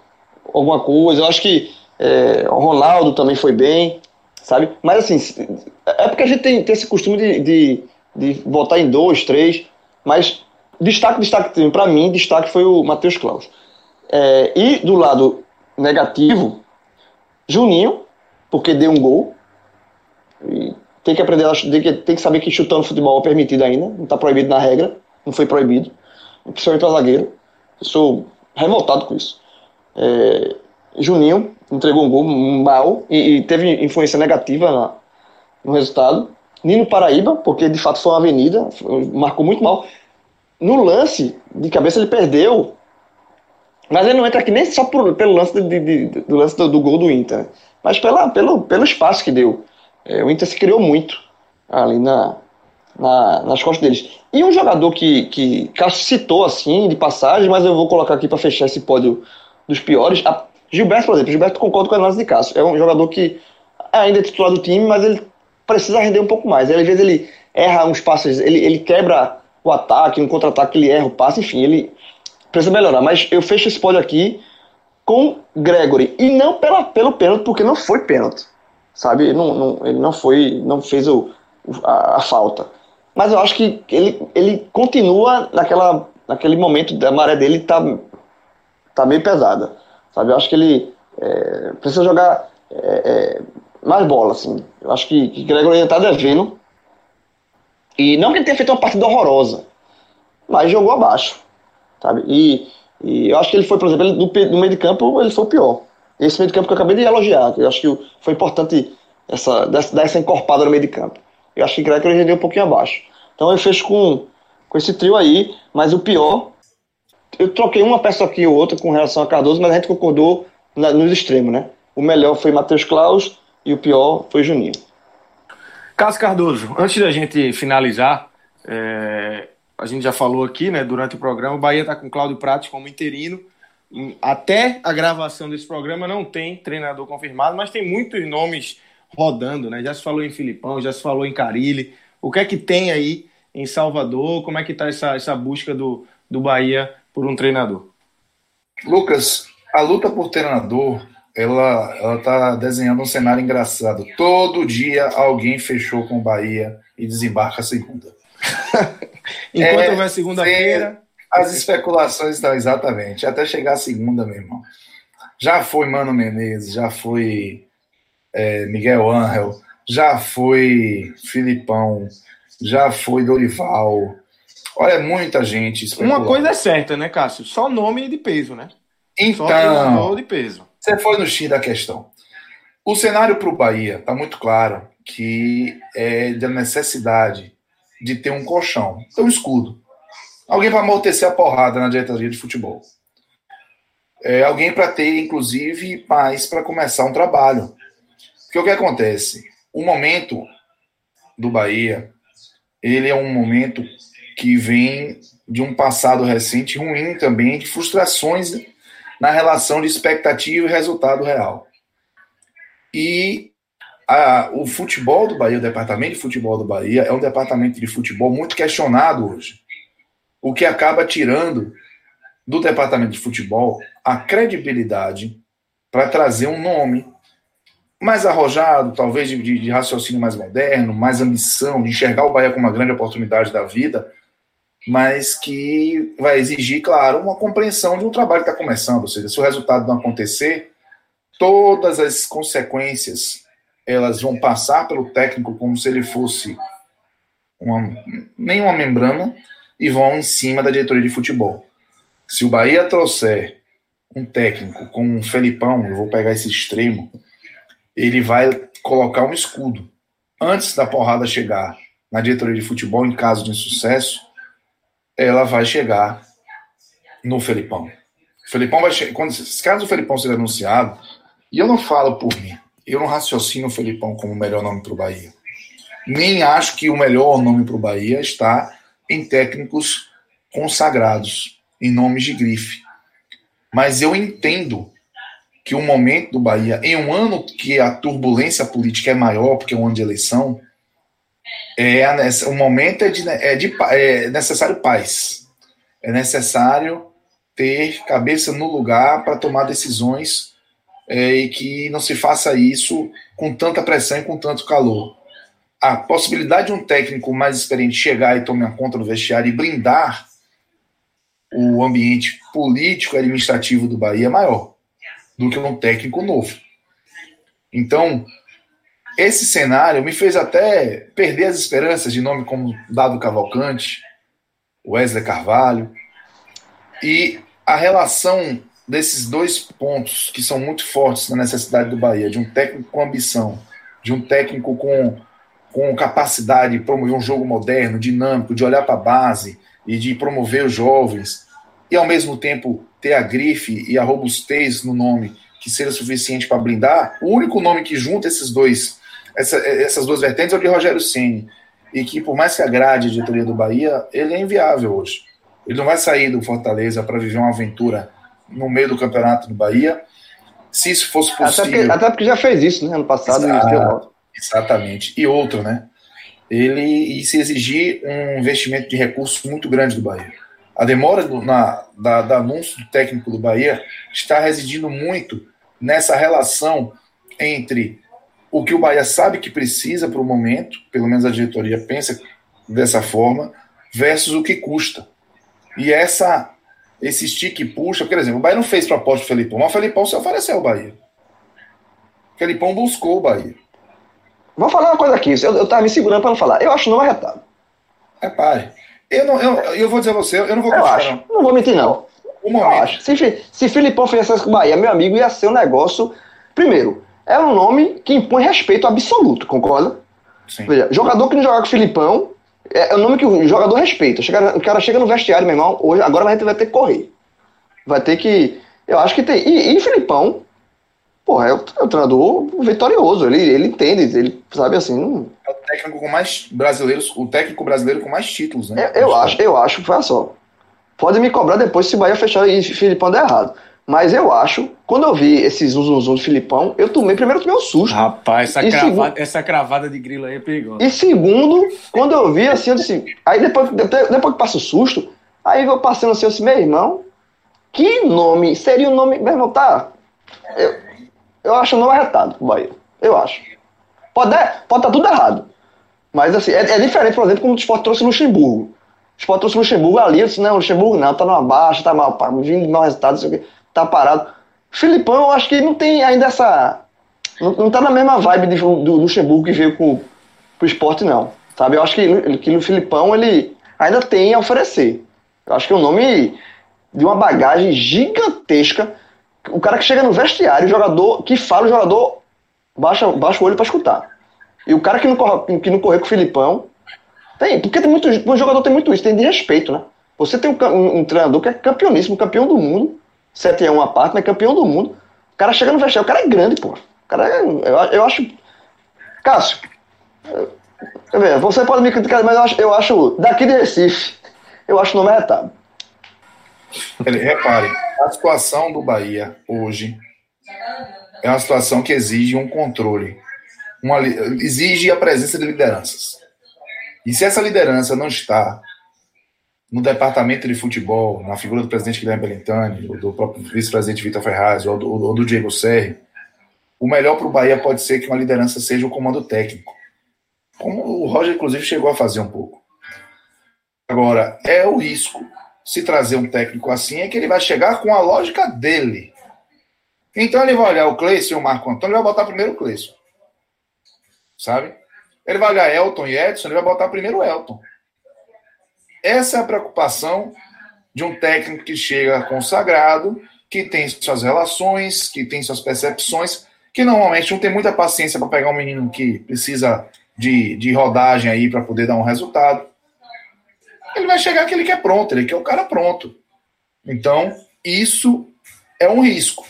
[SPEAKER 2] alguma coisa. Eu acho que é, o Ronaldo também foi bem sabe? Mas assim, é porque a gente tem, tem esse costume de, de, de votar em dois, três, mas destaque, destaque, para mim, destaque foi o Matheus Klaus. É, e do lado negativo, Juninho, porque deu um gol. Tem que aprender, tem que, tem que saber que chutando futebol é permitido ainda, não está proibido na regra, não foi proibido, principalmente para zagueiro. Eu sou revoltado com isso. É, Juninho entregou um gol mal e, e teve influência negativa na, no resultado. Nino Paraíba, porque de fato foi uma avenida, marcou muito mal. No lance de cabeça ele perdeu, mas ele não entra aqui nem só por, pelo lance, de, de, do, lance do, do, gol do Inter, mas pela, pelo, pelo espaço que deu. É, o Inter se criou muito ali na, na, nas costas deles. E um jogador que, que Cássio citou assim, de passagem, mas eu vou colocar aqui para fechar esse pódio dos piores, a, Gilberto, por exemplo, Gilberto concordo com a análise de Cássio. É um jogador que ainda é titular do time, mas ele precisa render um pouco mais. Às vezes ele erra uns passes, ele, ele quebra o ataque, no contra-ataque ele erra o passe, enfim, ele precisa melhorar. Mas eu fecho esse pódio aqui com Gregory. E não pela, pelo pênalti, porque não foi pênalti. Sabe? Não, não, ele não foi, não fez o, a, a, falta. Mas eu acho que ele, ele continua naquela, naquele momento da maré dele tá, tá meio pesada. Sabe? Eu acho que ele é, precisa jogar é, é, mais bola, assim. Eu acho que, que Gregor ainda está devendo. E não que ele tenha feito uma partida horrorosa, mas jogou abaixo. sabe? E, e eu acho que ele foi, por exemplo, ele, no, no meio de campo ele foi o pior. Esse meio de campo que eu acabei de elogiar, eu acho que foi importante essa, dar essa encorpada no meio de campo. Eu acho que Greco rendeu um pouquinho abaixo. Então eu fecho com, com esse trio aí, mas o pior, eu troquei uma peça aqui ou outra com relação a Cardoso, mas a gente concordou na, nos extremos, né? O melhor foi Matheus Klaus e o pior foi Juninho.
[SPEAKER 1] Cássio Cardoso, antes da gente finalizar, é, a gente já falou aqui, né, durante o programa, o Bahia está com Cláudio Prates como interino. Até a gravação desse programa não tem treinador confirmado, mas tem muitos nomes rodando, né? Já se falou em Filipão, já se falou em Carilli. O que é que tem aí em Salvador? Como é que está essa, essa busca do, do Bahia por um treinador?
[SPEAKER 3] Lucas, a luta por treinador, ela ela tá desenhando um cenário engraçado. Todo dia alguém fechou com o Bahia e desembarca a segunda.
[SPEAKER 1] Enquanto é, houver segunda-feira.
[SPEAKER 3] As especulações estão exatamente, até chegar a segunda, meu irmão. Já foi Mano Menezes, já foi é, Miguel Angel, já foi Filipão, já foi Dorival. Olha, é muita gente.
[SPEAKER 1] Uma coisa é certa, né, Cássio? Só nome de peso, né?
[SPEAKER 3] Então, de peso. Você foi no X da questão. O cenário para o Bahia está muito claro que é da necessidade de ter um colchão, ter um escudo. Alguém para amortecer a porrada na diretoria de futebol. É, alguém para ter, inclusive, paz para começar um trabalho. Porque o que acontece? O momento do Bahia, ele é um momento que vem de um passado recente ruim também, de frustrações na relação de expectativa e resultado real. E a, o futebol do Bahia, o departamento de futebol do Bahia, é um departamento de futebol muito questionado hoje. O que acaba tirando do departamento de futebol a credibilidade para trazer um nome mais arrojado, talvez de, de, raciocínio mais moderno, mais ambição, de enxergar o Bahia como uma grande oportunidade da vida, mas que vai exigir, claro, uma compreensão de um trabalho que está começando. Ou seja, se o resultado não acontecer, todas as consequências elas vão passar pelo técnico como se ele fosse uma, nenhuma membrana e vão em cima da diretoria de futebol. Se o Bahia trouxer um técnico como um Felipão, eu vou pegar esse extremo, ele vai colocar um escudo. Antes da porrada chegar na diretoria de futebol, em caso de insucesso, ela vai chegar no Felipão. O Felipão vai chegar. Quando, caso o Felipão seja anunciado, e eu não falo por mim, eu não raciocino o Felipão como o melhor nome para o Bahia. Nem acho que o melhor nome para o Bahia está em técnicos consagrados, em nomes de grife. Mas eu entendo que o momento do Bahia, em um ano que a turbulência política é maior, porque é um ano de eleição, é o momento é, de, é, de, é necessário paz. É necessário ter cabeça no lugar para tomar decisões é, e que não se faça isso com tanta pressão e com tanto calor. A possibilidade de um técnico mais experiente chegar e tomar conta do vestiário e brindar o ambiente político e administrativo do Bahia é maior do que um técnico novo. Então, esse cenário me fez até perder as esperanças de nome como Dado Cavalcante, Wesley Carvalho, e a relação desses dois pontos que são muito fortes na necessidade do Bahia, de um técnico com ambição, de um técnico com, com capacidade de promover um jogo moderno, dinâmico, de olhar para a base e de promover os jovens, e ao mesmo tempo ter a grife e a robustez no nome que seja suficiente para blindar, o único nome que junta esses dois, essa, essas duas vertentes é o de Rogério Ceni e que por mais que agrade a diretoria do Bahia, ele é inviável hoje. Ele não vai sair do Fortaleza para viver uma aventura no meio do campeonato do Bahia. Se isso fosse possível.
[SPEAKER 2] Até porque, até porque já fez isso, né? Ano passado. Exato,
[SPEAKER 3] exatamente. E outro, né? Ele e se exigir um investimento de recursos muito grande do Bahia. A demora do, na, da, da anúncio do técnico do Bahia está residindo muito nessa relação entre o que o Bahia sabe que precisa para o momento, pelo menos a diretoria pensa dessa forma, versus o que custa. E essa esse stick puxa, por exemplo, o Bahia não fez proposta do Felipão, mas o Felipão se ofereceu ao Bahia. O Felipão buscou o Bahia.
[SPEAKER 2] Vou falar uma coisa aqui, eu, eu tava me segurando para não falar. Eu acho não arretado.
[SPEAKER 3] Repare, Eu, não, eu, eu vou dizer a você, eu não vou
[SPEAKER 2] acho. Não. não vou mentir, não. Um. Eu acho. Se, se Filipão fizesse com o Bahia, meu amigo, ia ser um negócio. Primeiro, é um nome que impõe respeito absoluto, concorda? Sim. Veja, jogador que não jogar com o Filipão é, é o nome que o jogador respeita. Chega, o cara chega no vestiário, meu irmão, hoje, agora a gente vai ter que correr. Vai ter que. Eu acho que tem. E, e Filipão, porra, é o, é o treinador vitorioso. Ele, ele entende, ele sabe assim. Não...
[SPEAKER 3] É o técnico com mais brasileiros, o técnico brasileiro com mais títulos, né?
[SPEAKER 2] Eu, eu acho, eu acho, olha só. Pode me cobrar depois se o Bahia fechar e Filipão der errado. Mas eu acho, quando eu vi esses zum, zum do Filipão, eu tomei, primeiro eu tomei um susto.
[SPEAKER 1] Rapaz, essa, cravada, segundo, essa cravada de grilo aí é perigosa.
[SPEAKER 2] E segundo, quando eu vi assim, eu disse, aí depois, depois, depois que passa o susto, aí eu passando assim, eu disse, meu irmão, que nome, seria o um nome, meu irmão, tá, eu, eu acho o nome arretado pro Bahia, eu acho. Pode estar pode tá tudo errado, mas assim, é, é diferente, por exemplo, como o Sport trouxe no Luxemburgo. O Sport trouxe o Luxemburgo ali, eu disse, não, o Luxemburgo não, tá numa baixa, tá mal, vindo mal resultado, não sei o quê tá parado. Filipão, eu acho que não tem ainda essa. Não, não tá na mesma vibe de, do Luxemburgo que veio com, pro esporte, não. Sabe? Eu acho que, que o Filipão ele ainda tem a oferecer. Eu acho que é um nome de uma bagagem gigantesca. O cara que chega no vestiário, o jogador que fala, o jogador baixa, baixa o olho para escutar. E o cara que não, corre, que não correr com o Filipão. Tem, porque tem muito, um jogador tem muito isso, tem de respeito, né? Você tem um, um, um treinador que é campeoníssimo, campeão do mundo, 7 a 1 a parte, mas campeão do mundo. O cara chega no vestiário, o cara é grande, pô. O cara é, eu, eu acho. Cássio, eu, você pode me criticar, mas eu acho, eu acho daqui de Recife, eu acho o nome retado.
[SPEAKER 3] Repare, a situação do Bahia hoje é uma situação que exige um controle, uma, exige a presença de lideranças. E se essa liderança não está no departamento de futebol, na figura do presidente Guilherme Belintani, do próprio vice-presidente Vitor Ferraz, ou do, ou do Diego Serri, o melhor para o Bahia pode ser que uma liderança seja o comando técnico. Como o Roger, inclusive, chegou a fazer um pouco. Agora, é o risco se trazer um técnico assim, é que ele vai chegar com a lógica dele. Então ele vai olhar o Cleison e o Marco Antônio, ele vai botar primeiro o Cleison. Sabe? Ele vai olhar Elton e Edson, ele vai botar primeiro o Elton. Essa é a preocupação de um técnico que chega consagrado, que tem suas relações, que tem suas percepções, que normalmente não tem muita paciência para pegar um menino que precisa de, de rodagem aí para poder dar um resultado. Ele vai chegar que ele quer pronto, ele quer o cara pronto. Então, isso é um risco,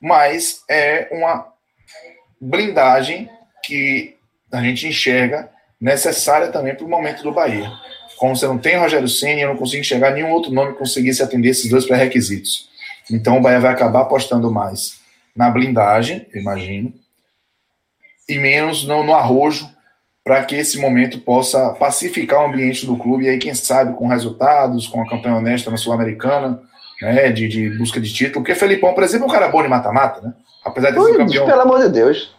[SPEAKER 3] mas é uma blindagem que a gente enxerga necessária também para o momento do Bahia. Como você não tem Rogério Senna, eu não consigo enxergar nenhum outro nome que conseguisse atender esses dois pré-requisitos. Então o Bahia vai acabar apostando mais na blindagem, imagino, e menos no, no arrojo, para que esse momento possa pacificar o ambiente do clube, e aí, quem sabe, com resultados, com a campanha honesta na Sul-Americana, né, de, de, busca de título. Porque Felipão, por exemplo, é um cara bom de mata-mata, né?
[SPEAKER 2] Apesar de ser campeão. Pelo amor de Deus.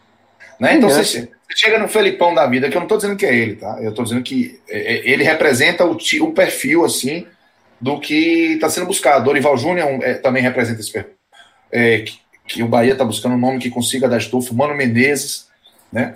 [SPEAKER 3] Né? Então, você, chega no Felipão da vida, que eu não estou dizendo que é ele, tá? Eu estou dizendo que é, é, ele representa o, o perfil, assim, do que está sendo buscado. Dorival Júnior é, também representa esse perfil. É, que, que, o Bahia está buscando um nome que consiga dar estofo, Mano Menezes, né?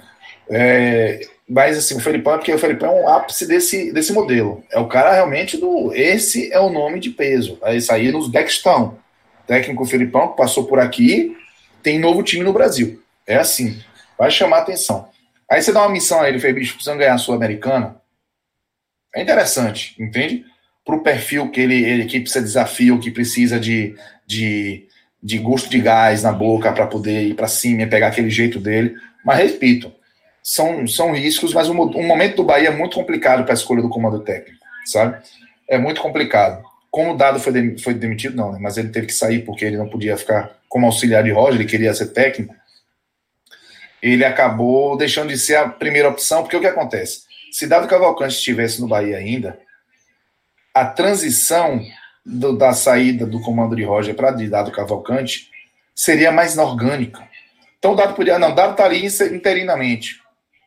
[SPEAKER 3] É, mas assim, o Felipão é porque o Felipão é um ápice desse, desse modelo. É o cara realmente do. Esse é o nome de peso. Vai sair nos Dextão. Técnico Felipão, que passou por aqui, tem novo time no Brasil. É assim. Vai chamar atenção. Aí você dá uma missão a ele, fez bicho, precisando ganhar a Sul-Americana. É interessante, entende? Para o perfil que ele, ele que precisa de desafio, que precisa de, de, de gosto de gás na boca para poder ir para cima e pegar aquele jeito dele. Mas repito, são, são riscos, mas o momento do Bahia é muito complicado para a escolha do comando técnico, sabe? É muito complicado. Como o Dado foi, de, foi demitido, não, né? mas ele teve que sair porque ele não podia ficar como auxiliar de Roger, ele queria ser técnico ele acabou deixando de ser a primeira opção, porque o que acontece? Se Dado Cavalcante estivesse no Bahia ainda, a transição do, da saída do comando de Roger para de Dado Cavalcante seria mais orgânica. Então o Dado podia, não, Dado está ali interinamente.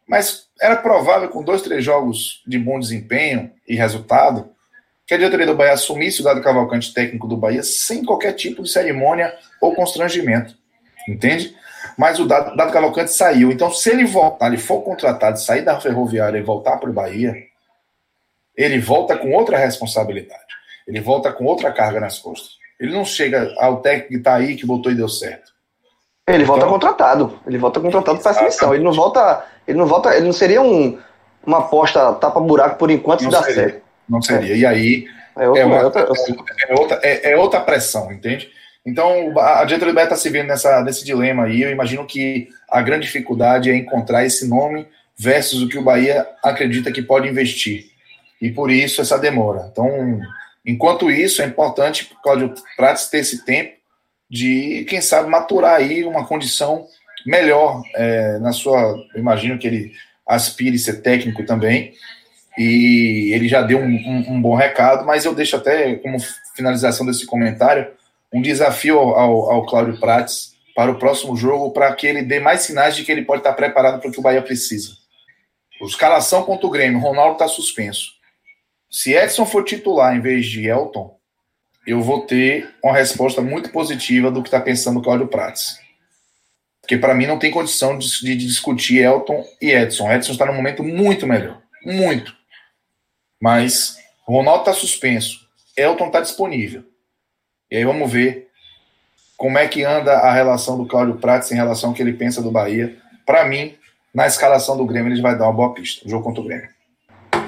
[SPEAKER 3] Mas era provável, com dois, três jogos de bom desempenho e resultado, que a diretoria do Bahia assumisse o Dado Cavalcante técnico do Bahia sem qualquer tipo de cerimônia ou constrangimento. Entende? mas o Dado, Dado Cavalcante saiu. Então, se ele voltar, ele for contratado, sair da Ferroviária e voltar para o Bahia, ele volta com outra responsabilidade. Ele volta com outra carga nas costas. Ele não chega ao técnico que está aí, que botou e deu certo.
[SPEAKER 2] Ele então, volta contratado. Ele volta contratado para essa missão. Ele não volta. Ele não volta. Ele não seria um, uma aposta tapa-buraco por enquanto se dá certo.
[SPEAKER 3] Não seria. É. E aí é, outra, é, uma, é, outra, é, outra, é, é, outra pressão, entende? Então a diretoria do está se vendo nessa, nesse dilema aí. Eu imagino que a grande dificuldade é encontrar esse nome versus o que o Bahia acredita que pode investir. E por isso essa demora. Então, enquanto isso, é importante o Cláudio Prates ter esse tempo de, quem sabe, maturar aí uma condição melhor é, na sua. Imagino que ele aspire ser técnico também. E ele já deu um, um, um, bom recado, mas eu deixo até como finalização desse comentário um desafio ao, ao Cláudio Prates para o próximo jogo, para que ele dê mais sinais de que ele pode estar preparado para o que o Bahia precisa. Escalação contra o Grêmio, Ronaldo está suspenso. Se Edson for titular em vez de Elton, eu vou ter uma resposta muito positiva do que está pensando o Cláudio Prates. Porque para mim não tem condição de, de, discutir Elton e Edson. Edson está num momento muito melhor. Muito. Mas Ronaldo está suspenso. Elton está disponível. E aí vamos ver como é que anda a relação do Cláudio Prates em relação ao que ele pensa do Bahia. Para mim, na escalação do Grêmio, ele vai dar uma boa pista. O jogo contra o Grêmio.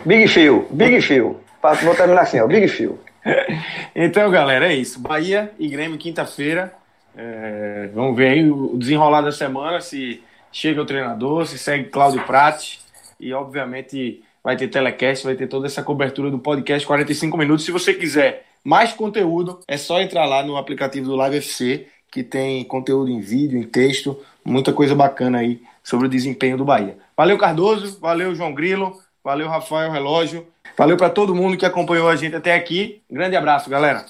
[SPEAKER 2] Big Phil, Big Phil. Vou terminar assim, ó. Big Phil.
[SPEAKER 1] então, galera, é isso. Bahia e Grêmio, quinta-feira. É, vamos ver aí o desenrolar da semana, se chega o treinador, se segue Cláudio Prates. E, obviamente, vai ter telecast, vai ter toda essa cobertura do podcast 45 minutos. Se você quiser mais conteúdo, é só entrar lá no aplicativo do Live FC, que tem conteúdo em vídeo, em texto, muita coisa bacana aí sobre o desempenho do Bahia. Valeu, Cardoso, valeu, João Grilo, valeu, Rafael Relógio, valeu para todo mundo que acompanhou a gente até aqui. Grande abraço, galera.